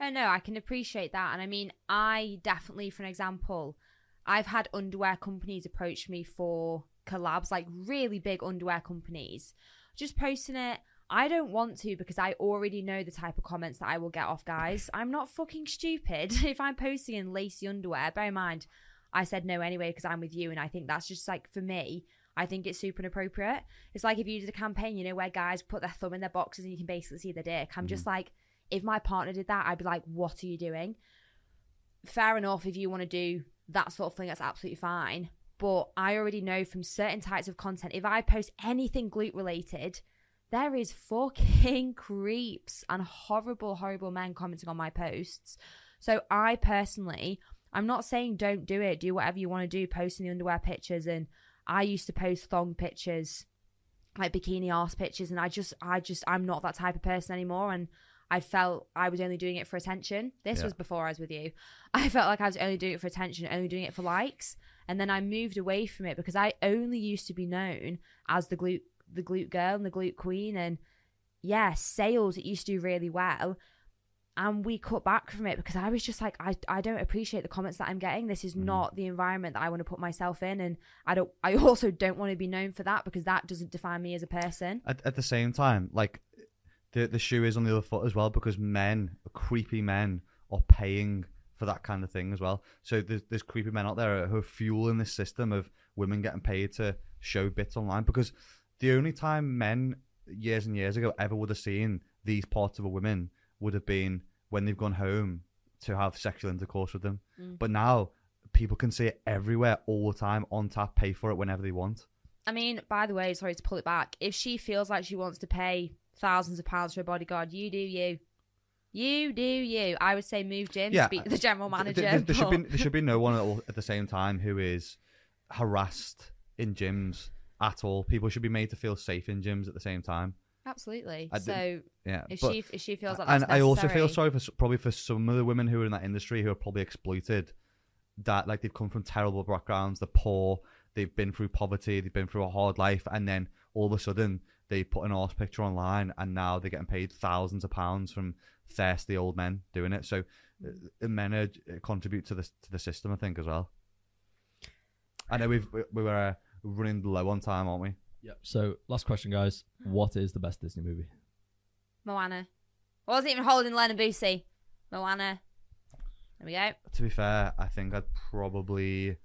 Oh no, I can appreciate that. And I mean, I definitely, for an example, I've had underwear companies approach me for collabs, like really big underwear companies, just posting it. I don't want to because I already know the type of comments that I will get off guys. I'm not fucking stupid. if I'm posting in lacy underwear, bear in mind, I said no anyway because I'm with you, and I think that's just like for me. I think it's super inappropriate. It's like if you did a campaign, you know, where guys put their thumb in their boxes and you can basically see their dick. I'm just mm-hmm. like, if my partner did that, I'd be like, what are you doing? Fair enough, if you want to do that sort of thing, that's absolutely fine. But I already know from certain types of content, if I post anything glute related, there is fucking creeps and horrible, horrible men commenting on my posts. So I personally, I'm not saying don't do it. Do whatever you want to do, posting the underwear pictures. And I used to post thong pictures, like bikini ass pictures, and I just, I just, I'm not that type of person anymore. And I felt I was only doing it for attention. This Yeah. was before I was with you. I felt like I was only doing it for attention, only doing it for likes. And then I moved away from it because I only used to be known as the glute the glute girl and the glute queen and yeah, sales it used to do really well. And we cut back from it because I was just like, I, I don't appreciate the comments that I'm getting. This is mm. not the environment that I want to put myself in and I don't I also don't want to be known for that because that doesn't define me as a person. at, at the same time like the the shoe is on the other foot as well because men creepy men are paying for that kind of thing as well so there's, there's creepy men out there who are fueling this system of women getting paid to show bits online because the only time men years and years ago ever would have seen these parts of a woman would have been when they've gone home to have sexual intercourse with them Mm. but now people can see it everywhere all the time on tap pay for it whenever they want I mean, by the way, sorry to pull it back. If she feels like she wants to pay thousands of pounds for a bodyguard, you do you. You do you. I would say move gym, Yeah, speak to the general manager. th- There, there should be there should be no one at, all, at the same time who is harassed in gyms at all. People should be made to feel safe in gyms at the same time. Absolutely. I so Yeah, if but- she if she feels like and that's I also feel sorry for probably for some of the women who are in that industry who are probably exploited. That like they've come from terrible backgrounds, they're poor, they've been through poverty, they've been through a hard life, and then all of a sudden they put an arse picture online, and now they're getting paid thousands of pounds from thirsty old men doing it. So uh, men are, uh, contribute to the to the system, I think, as well. I know we've we- we were uh, running low on time, aren't we? Yep. So last question, guys. What is the best Disney movie? Moana. I wasn't even holding Len and Boosie. Moana. There we go. To be fair, I think I'd probably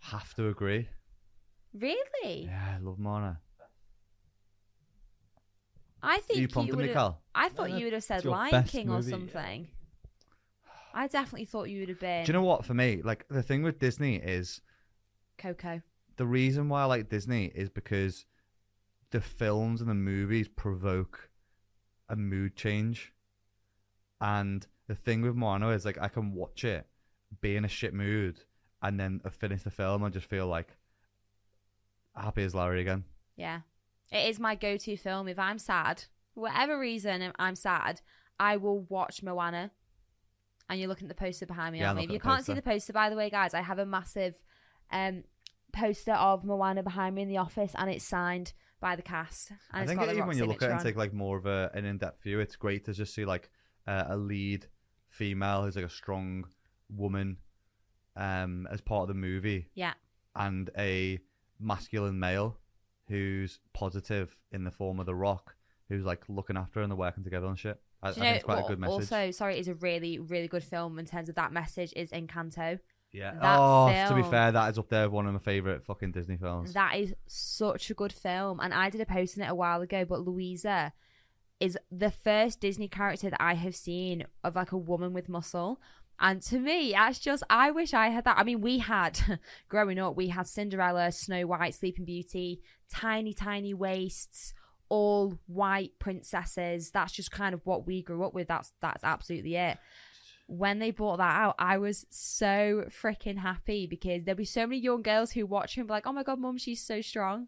have to agree. Really? Yeah, I love Moana. I think you you, pumped, would. I thought No, you would have said your Lion best King or movie, yeah. something. I definitely thought you would have been Do you know what? For me, like the thing with Disney is Coco. the reason why I like Disney is because the films and the movies provoke a mood change. And the thing with Moana is like I can watch it, be in a shit mood, and then finish the film and just feel like happy as Larry again. Yeah. It is my go to film. If I'm sad, whatever reason I'm sad, I will watch Moana. And you're looking at the poster behind me, Yeah, aren't? If you can't see the poster, by the way, guys, I have a massive um, poster of Moana behind me in the office, and it's signed by the cast. And I think even when you look at it and take like more of a, an in-depth view, it's great to just see like uh, a lead female who's like a strong woman um, as part of the movie, Yeah. and a masculine male who's positive in the form of the Rock, who's like looking after her and they're working together and shit. I, I think it's quite what a good message. Also, sorry, is a really, really good film in terms of that message is Encanto. yeah. that Oh, to be fair, that is up there with one of my favorite fucking Disney films. That is such a good film. And I did a post on it a while ago, but Luisa is the first Disney character that I have seen of like a woman with muscle. And to me, that's just, I wish I had that. I mean, we had, growing up, we had Cinderella, Snow White, Sleeping Beauty, tiny, tiny waists, all white princesses. That's just kind of what we grew up with. That's that's absolutely it. When they brought that out, I was so freaking happy because there'll be so many young girls who watch her and be like, "Oh my god, mum, she's so strong,"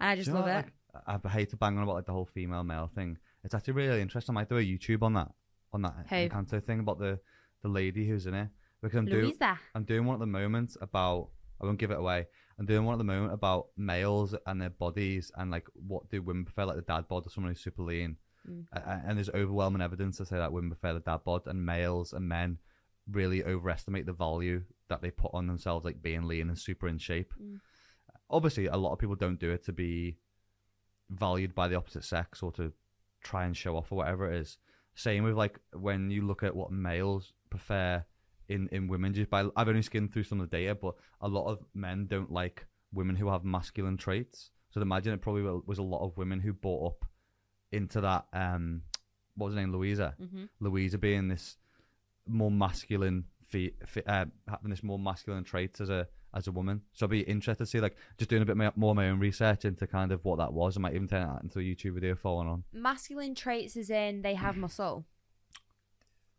and I just you know love what, it. like, I hate to bang on about like the whole female male thing. It's actually really interesting. I might do a YouTube on that on that Who? Encanto thing about the the lady who's in it because I'm doing Luisa, I'm doing one at the moment about I won't give it away. I'm doing one at the moment about males and their bodies and like what do women prefer, like the dad bod or someone who's super lean. Mm. And there's overwhelming evidence to say that women prefer the dad bod and males and men really overestimate the value that they put on themselves, like being lean and super in shape. Mm. Obviously, a lot of people don't do it to be valued by the opposite sex or to try and show off or whatever it is. Same with like when you look at what males prefer in in women. Just by I've only skimmed through some of the data, but a lot of men don't like women who have masculine traits. So I'd imagine it probably was a lot of women who bought up into that. Um, what was her name? Luisa. hmm Luisa being this more masculine, fe- fe- uh, having this more masculine traits as a as a woman. So I'd be interested to see like just doing a bit more of my own research into kind of what that was. I might even turn that into a YouTube video following on. masculine traits is in they have muscle.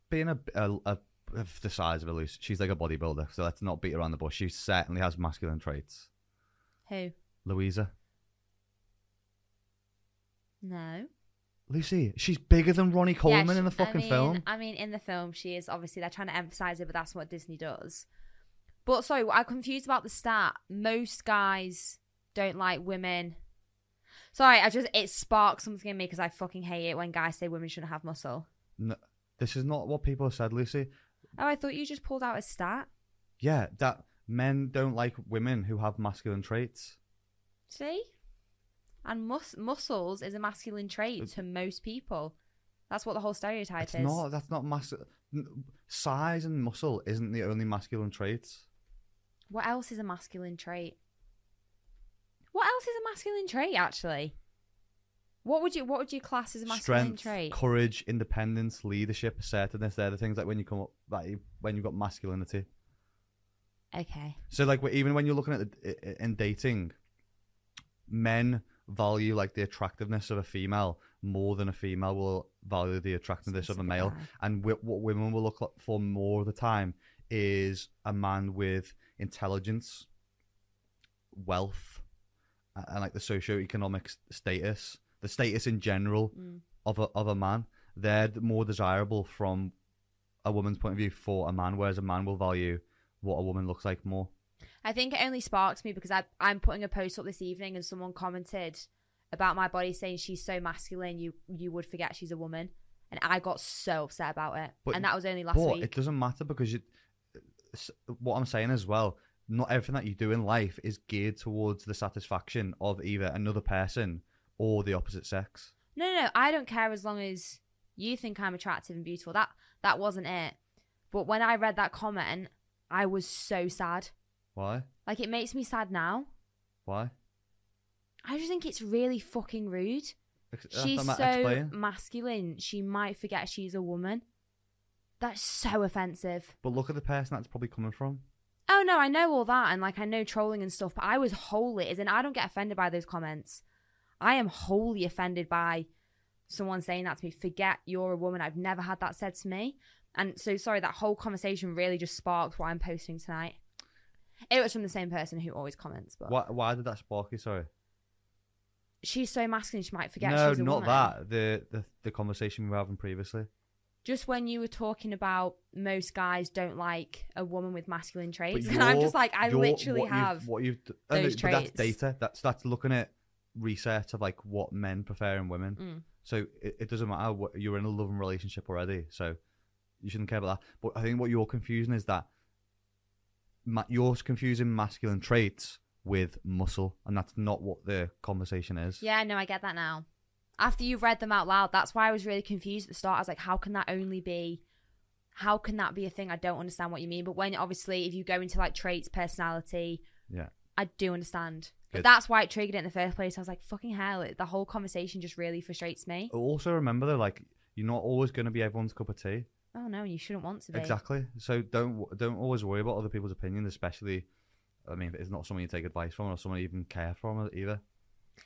Being a, a, a of the size of Elise, she's like a bodybuilder. So let's not beat around the bush. She certainly has masculine traits. Who? Luisa, No. Lucy, she's bigger than Ronnie Coleman Yeah, in the fucking I mean, film. I mean, in the film, she is obviously they're trying to emphasize it, but that's what Disney does. But sorry, I'm confused about the stat. Most guys don't like women. Sorry, I just it sparks something in me because I fucking hate it when guys say women shouldn't have muscle. No, this is not what people have said, Lucy. Oh, I thought you just pulled out a stat. Yeah, that men don't like women who have masculine traits. See, and mus- muscles is a masculine trait to most people. That's what the whole stereotype It's is. No, That's not masculine. Size and muscle isn't the only masculine traits. What else is a masculine trait? What else is a masculine trait actually? What would you what would you class as a masculine Strength, trait? courage, independence, leadership, assertiveness. They're the things that when you come up that you, when you've got masculinity. Okay. So like wh- even when you're looking at the, in dating, men value like the attractiveness of a female more than a female will value the attractiveness of a male. And what women will look for more of the time is a man with intelligence, wealth, a- and like the socioeconomic s- status, the status in general Mm. of a of a man. They're more desirable from a woman's point of view for a man, whereas a man will value what a woman looks like more. I think it only sparks me because I, I'm putting a post up this evening and someone commented about my body saying she's so masculine you you would forget she's a woman and I got so upset about it But- and that was only last but week. it doesn't matter because you, what I'm saying as well, not everything that you do in life is geared towards the satisfaction of either another person or the opposite sex. No, no, no. I don't care as long as you think I'm attractive and beautiful. That that wasn't it. But when I read that comment, I was so sad. Why? Like it makes me sad now. Why? I just think it's really fucking rude. Ex- uh, She's so explain. masculine. She might forget she's a woman. That's so offensive. But look at the person that's probably coming from. Oh no, I know all that and like I know trolling and stuff, but I was wholly as in I don't get offended by those comments. I am wholly offended by someone saying that to me. Forget you're a woman. I've never had that said to me. And so sorry, that whole conversation really just sparked what I'm posting tonight. It was from the same person who always comments, but Why? Why did that spark you? Sorry. she's so masculine she might forget no, she's a not woman. that. The, the the conversation we were having previously. Just when you were talking about most guys don't like a woman with masculine traits, and I'm just like, I literally what you've- what you've. no, those but that's data. That's that's looking at research of like what men prefer in women. Mm. So it, it doesn't matter what you're in a loving relationship already. So you shouldn't care about that. But I think what you're confusing is that ma- you're confusing masculine traits with muscle, and that's not what the conversation is. Yeah, no, I get that now. After you've read them out loud, that's why I was really confused at the start. I was like, how can that only be how can that be a thing? I don't understand what you mean. But when obviously if you go into like traits, personality, Yeah. I do understand. Good. that's why it triggered it in the first place. I was like, fucking hell, it, the whole conversation just really frustrates me. Also remember though, like you're not always going to be everyone's cup of tea. Oh no, you shouldn't want to be. Exactly. So don't don't always worry about other people's opinions, especially. I mean, if it's not someone you take advice from or someone you even care from either.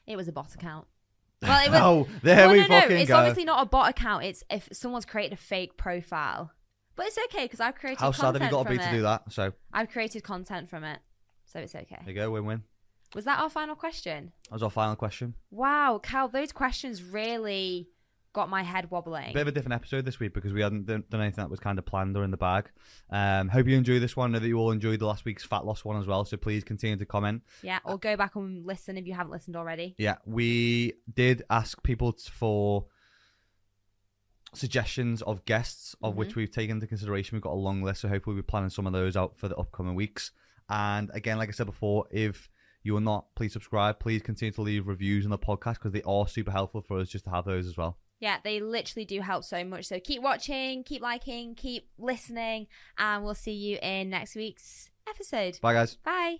It was a bot account. Well, it was oh, there well, we no, no, fucking it's go. obviously not a bot account. It's if someone's created a fake profile. But it's okay because I've created How sad have you got to be it. to do that? So I've created content from it, so it's okay. there you go, win-win. Was that our final question? That was our final question. Wow, Cal, those questions really got my head wobbling. Bit of a different episode this week because we hadn't done anything that was kind of planned or in the bag. Um, hope you enjoyed this one. I know that you all enjoyed the last week's fat loss one as well. So please continue to comment. yeah, or go back and listen if you haven't listened already. Yeah, we did ask people for suggestions of guests, of Mhm. which we've taken into consideration. We've got a long list, so hopefully we'll be planning some of those out for the upcoming weeks. And again, like I said before, if you are not, please subscribe. Please continue to leave reviews on the podcast because they are super helpful for us just to have those as well. Yeah, they literally do help so much. So keep watching, keep liking, keep listening, and we'll see you in next week's episode. Bye, guys. Bye.